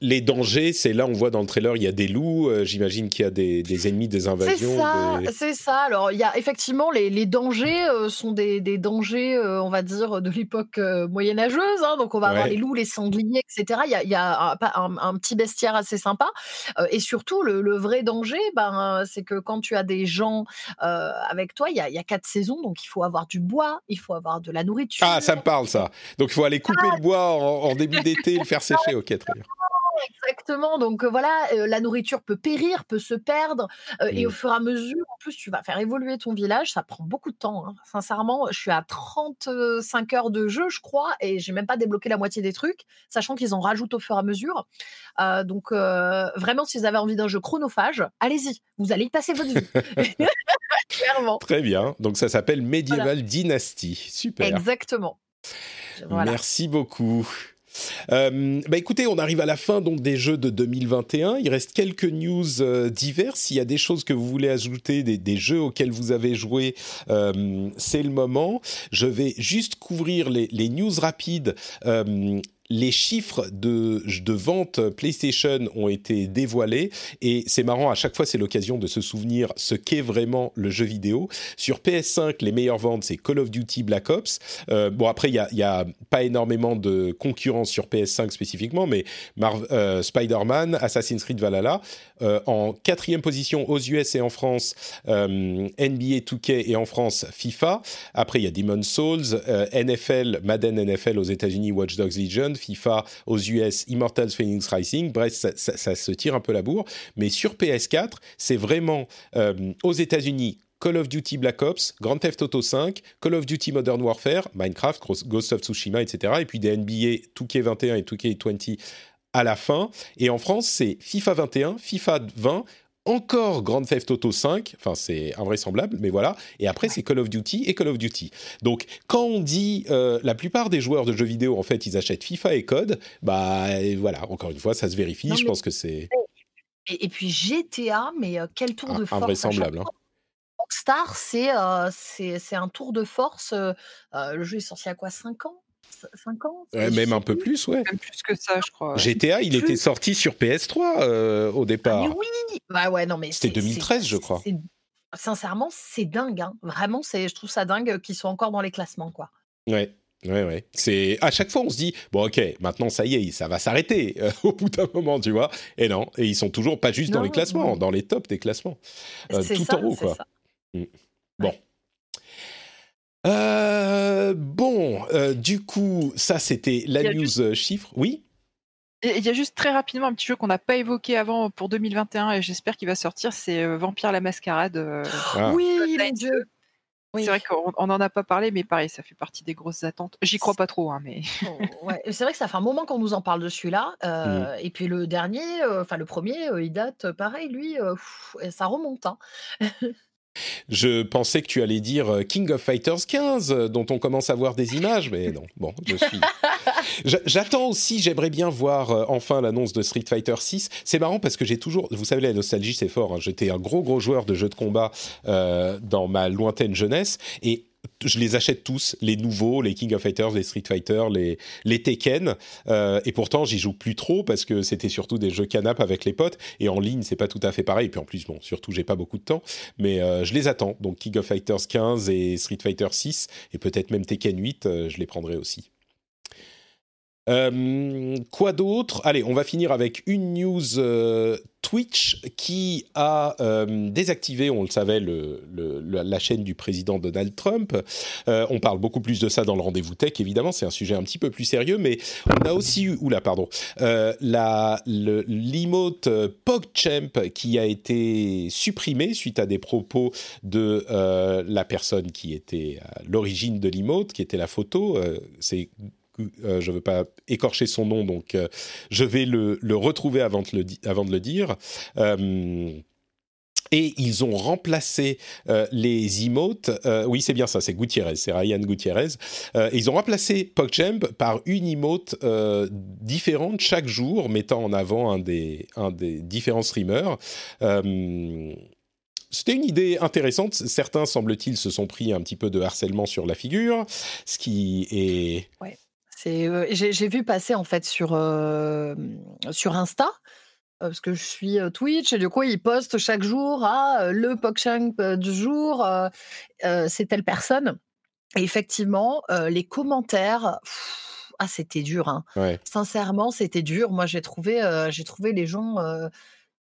les dangers, c'est là, on voit dans le trailer, il y a des loups, euh, j'imagine qu'il y a des, ennemis, des invasions. C'est ça, c'est ça. Alors, il y a effectivement les, dangers euh, sont des, dangers, euh, on va dire, de l'époque moyenâgeuse. Hein. donc, on va avoir les loups, les sangliers, etc. Il y a, un, petit bestiaire assez sympa. et surtout, le, vrai danger, ben, c'est que quand tu as des gens avec toi, il y, a, quatre saisons, donc il faut avoir du bois, il faut avoir de la nourriture. Ah, ça me parle, ça. Donc, il faut aller couper le bois en, en début d'été et le faire sécher. Ok, très bien. Exactement. Donc voilà, la nourriture peut périr, peut se perdre, et au mmh. fur et à mesure, en plus, tu vas faire évoluer ton village. Ça prend beaucoup de temps. Hein. Sincèrement, je suis à 35 heures de jeu, je crois, et j'ai même pas débloqué la moitié des trucs, sachant qu'ils en rajoutent au fur et à mesure. donc vraiment, si vous avez envie d'un jeu chronophage, allez-y. Vous allez y passer votre vie. Clairement. Très bien. Donc ça s'appelle Medieval Dynasty. Super. Exactement. Merci beaucoup. Euh, bah écoutez, on arrive à la fin donc des jeux de 2021. Il reste quelques news euh, diverses. S'il y a des choses que vous voulez ajouter, des, jeux auxquels vous avez joué, euh, c'est le moment. Je vais juste couvrir les, les news rapides les chiffres de, de vente PlayStation ont été dévoilés et c'est marrant, à chaque fois c'est l'occasion de se souvenir ce qu'est vraiment le jeu vidéo. Sur PS5, les meilleures ventes, c'est Call of Duty Black Ops. Euh, bon, après, il n'y a, pas énormément de concurrence sur PS5 spécifiquement, mais euh, Spider-Man, Assassin's Creed Valhalla. Euh, en quatrième position aux US et en France, NBA 2K et en France, FIFA. Après, il y a Demon's Souls, NFL, Madden NFL aux États-Unis, Watch Dogs Legion, FIFA aux US, Immortals Phoenix Rising. Bref, ça, se tire un peu la bourre. Mais sur PS4, c'est vraiment euh, aux États-Unis. Call of Duty Black Ops, Grand Theft Auto 5, Call of Duty Modern Warfare, Minecraft, Ghost of Tsushima, etc. Et puis des NBA 2K21 et 2K20 à la fin. Et en France, c'est FIFA 21, FIFA 20, encore Grand Theft Auto 5, enfin c'est invraisemblable, mais voilà, et après c'est Call of Duty et Call of Duty. Donc quand on dit euh, la plupart des joueurs de jeux vidéo, en fait, ils achètent FIFA et Code, bah voilà, encore une fois, ça se vérifie, je pense que c'est... Et, puis GTA, mais euh, quel tour de force Invraisemblable. Hein. Rockstar, euh, c'est un tour de force. le jeu est sorti à quoi 5 ans? 5 ans Même un peu plus, ouais. Même plus que ça, je crois. GTA, il était sorti sur PS3 euh, au départ. Ah, oui bah ouais, non, mais C'était 2013, je crois. Sincèrement, c'est dingue. Hein. Vraiment, je trouve ça dingue qu'ils soient encore dans les classements, quoi. Ouais. Ouais, ouais. C'est à chaque fois on se dit bon ok maintenant ça y est ça va s'arrêter euh, au bout d'un moment tu vois et non et ils sont toujours pas juste dans les classements dans les tops des classements euh, tout en haut quoi. Mm. Bon euh, bon, euh, du coup, ça c'était la news euh, chiffre. Oui? Il y a juste très rapidement un petit jeu qu'on n'a pas évoqué avant pour 2021 et j'espère qu'il va sortir, c'est Vampire la Mascarade. Ah. Oui, mon Dieu C'est vrai qu'on n'en a pas parlé, mais pareil, ça fait partie des grosses attentes. J'y crois pas trop, hein, mais. Oh, c'est vrai que ça fait un moment qu'on nous en parle de celui-là. Mmh. Et puis le dernier, enfin le premier, il date pareil, lui, ça remonte. Hein. Je pensais que tu allais dire euh, King of Fighters 15, euh, dont on commence à voir des images, mais non. Bon, je suis. J'attends aussi, j'aimerais bien voir euh, enfin l'annonce de Street Fighter 6. C'est marrant parce que j'ai toujours, vous savez, la nostalgie c'est fort. Hein. J'étais un gros gros joueur de jeux de combat dans ma lointaine jeunesse et je les achète tous, les nouveaux, les King of Fighters, les Street Fighter, les, les Tekken. Euh, et pourtant, j'y joue plus trop parce que c'était surtout des jeux canap avec les potes. Et en ligne, c'est pas tout à fait pareil. Et puis en plus, bon, surtout, j'ai pas beaucoup de temps. Mais euh, je les attends. Donc King of Fighters 15 et Street Fighter 6 et peut-être même Tekken 8, euh, je les prendrai aussi. Euh, quoi d'autre? Allez, on va finir avec une news euh, Twitch qui a euh, désactivé, on le savait, la chaîne du président Donald Trump. on parle beaucoup plus de ça dans le rendez-vous tech, évidemment, c'est un sujet un petit peu plus sérieux, mais on a aussi eu, oula, pardon, la, l'emote PogChamp qui a été supprimé suite à des propos de la personne qui était à l'origine de l'emote, qui était la photo. c'est euh, je ne veux pas écorcher son nom, donc euh, je vais le, retrouver avant de le, dire. Euh, et ils ont remplacé les emotes. oui, c'est bien ça, c'est Gutiérrez, c'est Ryan Gutiérrez. ils ont remplacé PogChamp par une emote différente chaque jour, mettant en avant un des, un des différents streamers. C'était une idée intéressante. Certains, semble-t-il, se sont pris un petit peu de harcèlement sur la figure, ce qui est j'ai vu passer en fait sur, sur Insta, parce que je suis, Twitch et du coup ils postent chaque jour: «Ah, le PogChamp, du jour, c'est telle personne» et effectivement, les commentaires, ah c'était dur, hein. Sincèrement, c'était dur. Moi j'ai trouvé, j'ai trouvé les gens,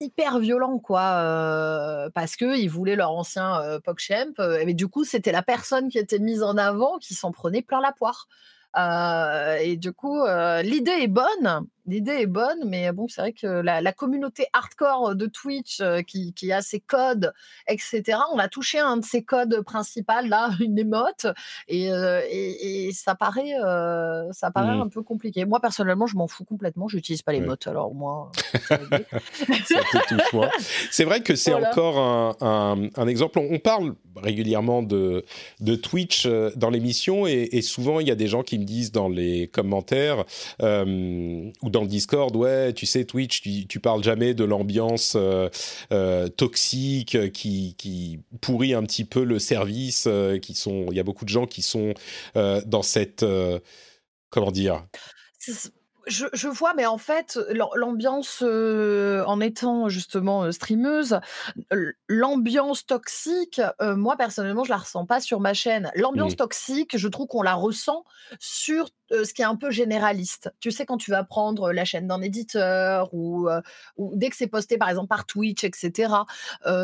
hyper violents quoi, parce qu'ils voulaient leur ancien, PogChamp, mais du coup c'était la personne qui était mise en avant qui s'en prenait plein la poire. Euh, et du coup, euh, l'idée est bonne, l'idée est bonne, mais bon, c'est vrai que la, communauté hardcore de Twitch qui, qui, a ses codes, etc., on a touché un de ses codes principaux, là, une émote, et, et, ça paraît, ça paraît mmh. un peu compliqué. Moi, personnellement, je m'en fous complètement, je n'utilise pas les mots, alors moi, c'est vrai que c'est encore un, un, exemple. On, parle régulièrement de, de Twitch dans l'émission, et, et, souvent, il y a des gens qui me disent dans les commentaires ou dans le Discord, ouais, tu sais, Twitch, tu, parles jamais de l'ambiance euh, euh, toxique qui, qui, pourrit un petit peu le service. Euh, qui sont, il y a beaucoup de gens qui sont dans cette, comment dire? Je, vois, mais en fait, l'ambiance, en étant justement streameuse, l'ambiance toxique, moi personnellement, je la ressens pas sur ma chaîne. L'ambiance mmh. toxique, je trouve qu'on la ressent sur ce qui est un peu généraliste. Tu sais, quand tu vas prendre la chaîne d'un éditeur ou, ou, dès que c'est posté, par exemple, par Twitch, etc.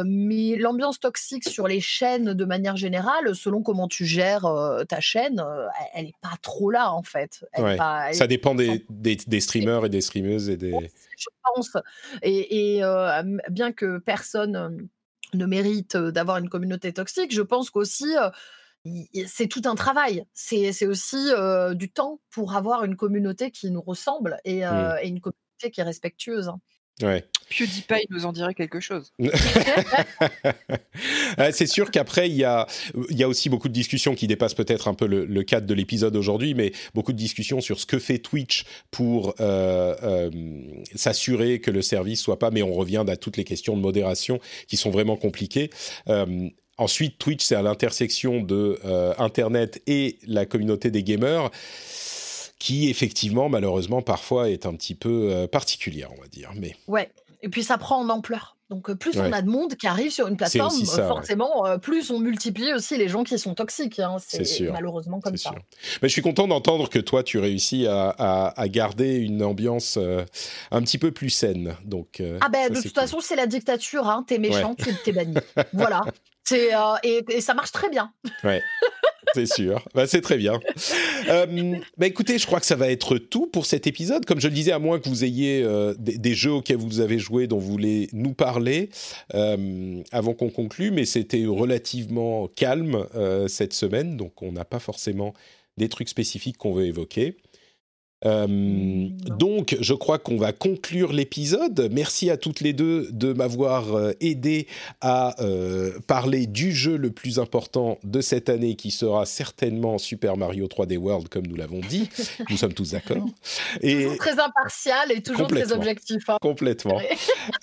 mais l'ambiance toxique sur les chaînes de manière générale, selon comment tu gères ta chaîne, elle n'est pas trop là, en fait. Ça dépend des, des, streamers et des streameuses et des. Je pense. Et, bien que personne ne mérite d'avoir une communauté toxique, je pense qu'aussi c'est tout un travail. C'est aussi du temps pour avoir une communauté qui nous ressemble et, mmh. une communauté qui est respectueuse. Ouais. PewDiePie nous en dirait quelque chose. c'est sûr qu'après, il y a, y a aussi beaucoup de discussions qui dépassent peut-être un peu le, cadre de l'épisode aujourd'hui, mais beaucoup de discussions sur ce que fait Twitch pour euh, euh, s'assurer que le service soit pas, mais on revient à toutes les questions de modération qui sont vraiment compliquées. Euh, ensuite, Twitch, c'est à l'intersection de Internet et la communauté des gamers qui effectivement, malheureusement, parfois est un petit peu euh, particulière, on va dire. Mais ouais. Et puis ça prend en ampleur. Donc plus on a de monde qui arrive sur une plateforme, forcément, plus on multiplie aussi les gens qui sont toxiques. Hein. C'est malheureusement comme ça. Mais je suis content d'entendre que toi, tu réussis à, garder une ambiance un petit peu plus saine. Donc, ah ben de toute façon, c'est la dictature. Hein. T'es méchant, tu es banni. voilà. Et, et, ça marche très bien. Ouais. c'est sûr. Bah, c'est très bien. Euh, bah, écoutez, je crois que ça va être tout pour cet épisode. Comme je le disais, à moins que vous ayez euh, des, jeux auxquels vous avez joué dont vous voulez nous parler euh, avant qu'on conclue, mais c'était relativement calme cette semaine, donc on n'a pas forcément des trucs spécifiques qu'on veut évoquer. Euh, donc, je crois qu'on va conclure l'épisode. Merci à toutes les deux de m'avoir euh, aidé à euh, parler du jeu le plus important de cette année, qui sera certainement Super Mario 3D World, comme nous l'avons dit. nous sommes tous d'accord. Et très impartial et toujours très objectif. Hein. Complètement.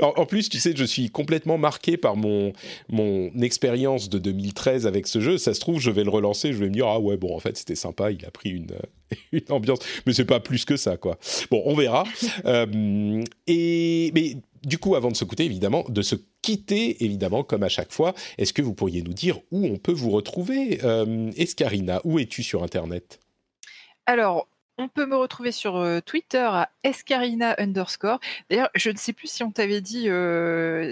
en, en, plus, tu sais, je suis complètement marqué par mon mon expérience de 2013 avec ce jeu. Ça se trouve, je vais le relancer, je vais me dire ah ouais bon en fait c'était sympa, il a pris une une ambiance, mais c'est pas plus que ça, quoi. Bon, on verra. Euh, et mais du coup, avant de se quitter, évidemment, de se quitter, évidemment, comme à chaque fois, est-ce que vous pourriez nous dire où on peut vous retrouver, euh, Escarina Où es-tu sur Internet? Alors, on peut me retrouver sur euh, Twitter à escarina underscore. D'ailleurs, je ne sais plus si on t'avait dit,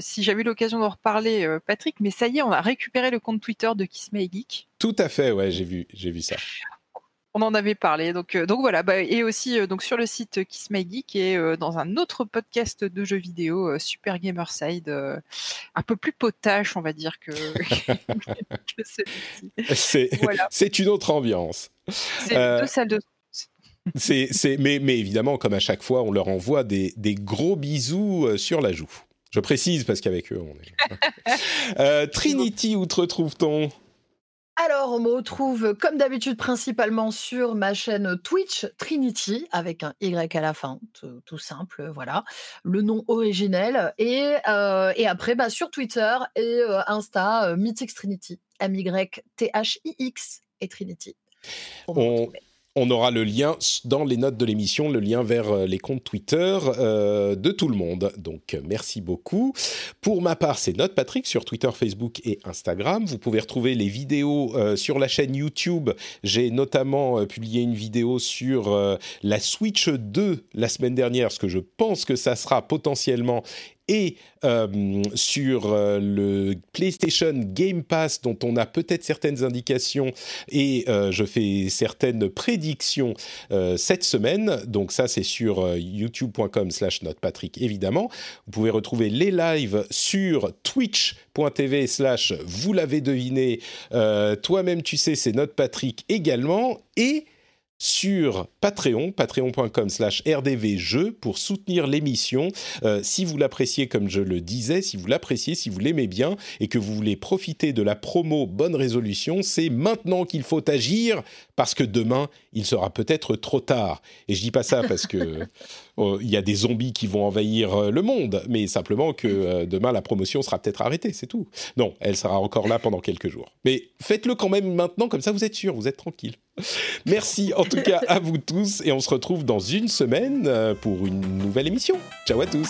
si j'avais eu l'occasion d'en reparler, Patrick, mais ça y est, on a récupéré le compte Twitter de Kiss Geek. Tout à fait, ouais, j'ai vu, j'ai vu ça. On en avait parlé, donc euh, donc voilà, bah, et aussi euh, donc sur le site Kiss My Geek et euh, dans un autre podcast de jeux vidéo Super Gamerside, un peu plus potache, on va dire que, celui-ci. C'est une autre ambiance. C'est deux salles de c'est, mais, mais évidemment, comme à chaque fois, on leur envoie des, des gros bisous sur la joue. Je précise parce qu'avec eux, on est. Trinity, où te retrouve-t-on? Alors, on me retrouve comme d'habitude principalement sur ma chaîne Twitch Trinity avec un Y à la fin, tout, simple, voilà, le nom originel. Et, euh, et après, bah, sur Twitter et euh, Insta, euh, Mythix Trinity, M-Y-T-H-I-X et Trinity. On aura le lien dans les notes de l'émission, le lien vers euh, les comptes Twitter euh, de tout le monde. Donc merci beaucoup. Pour ma part, c'est Note Patrick sur Twitter, Facebook et Instagram. Vous pouvez retrouver les vidéos euh, sur la chaîne YouTube. J'ai notamment publié une vidéo sur la Switch 2 la semaine dernière, ce que je pense que ça sera potentiellement et euh, sur euh, le PlayStation Game Pass dont on a peut-être certaines indications et euh, je fais certaines prédictions cette semaine. Donc ça c'est sur youtube.com slash notepatrick évidemment. Vous pouvez retrouver les lives sur twitch.tv slash vous l'avez deviné. Toi-même tu sais c'est Notepatrick également et sur Patreon, patreon.com slash rdvjeux pour soutenir l'émission. Euh, si vous l'appréciez comme je le disais, si vous l'appréciez, si vous l'aimez bien et que vous voulez profiter de la promo Bonne Résolution, c'est maintenant qu'il faut agir parce que demain, il sera peut-être trop tard. Et je dis pas ça parce que euh, il y a des zombies qui vont envahir euh, le monde, mais simplement que demain, la promotion sera peut-être arrêtée, c'est tout. Non, elle sera encore là pendant quelques jours. Mais faites-le quand même maintenant, comme ça vous êtes sûr, vous êtes tranquille. Merci en tout cas à vous tous et on se retrouve dans une semaine euh, pour une nouvelle émission. Ciao à tous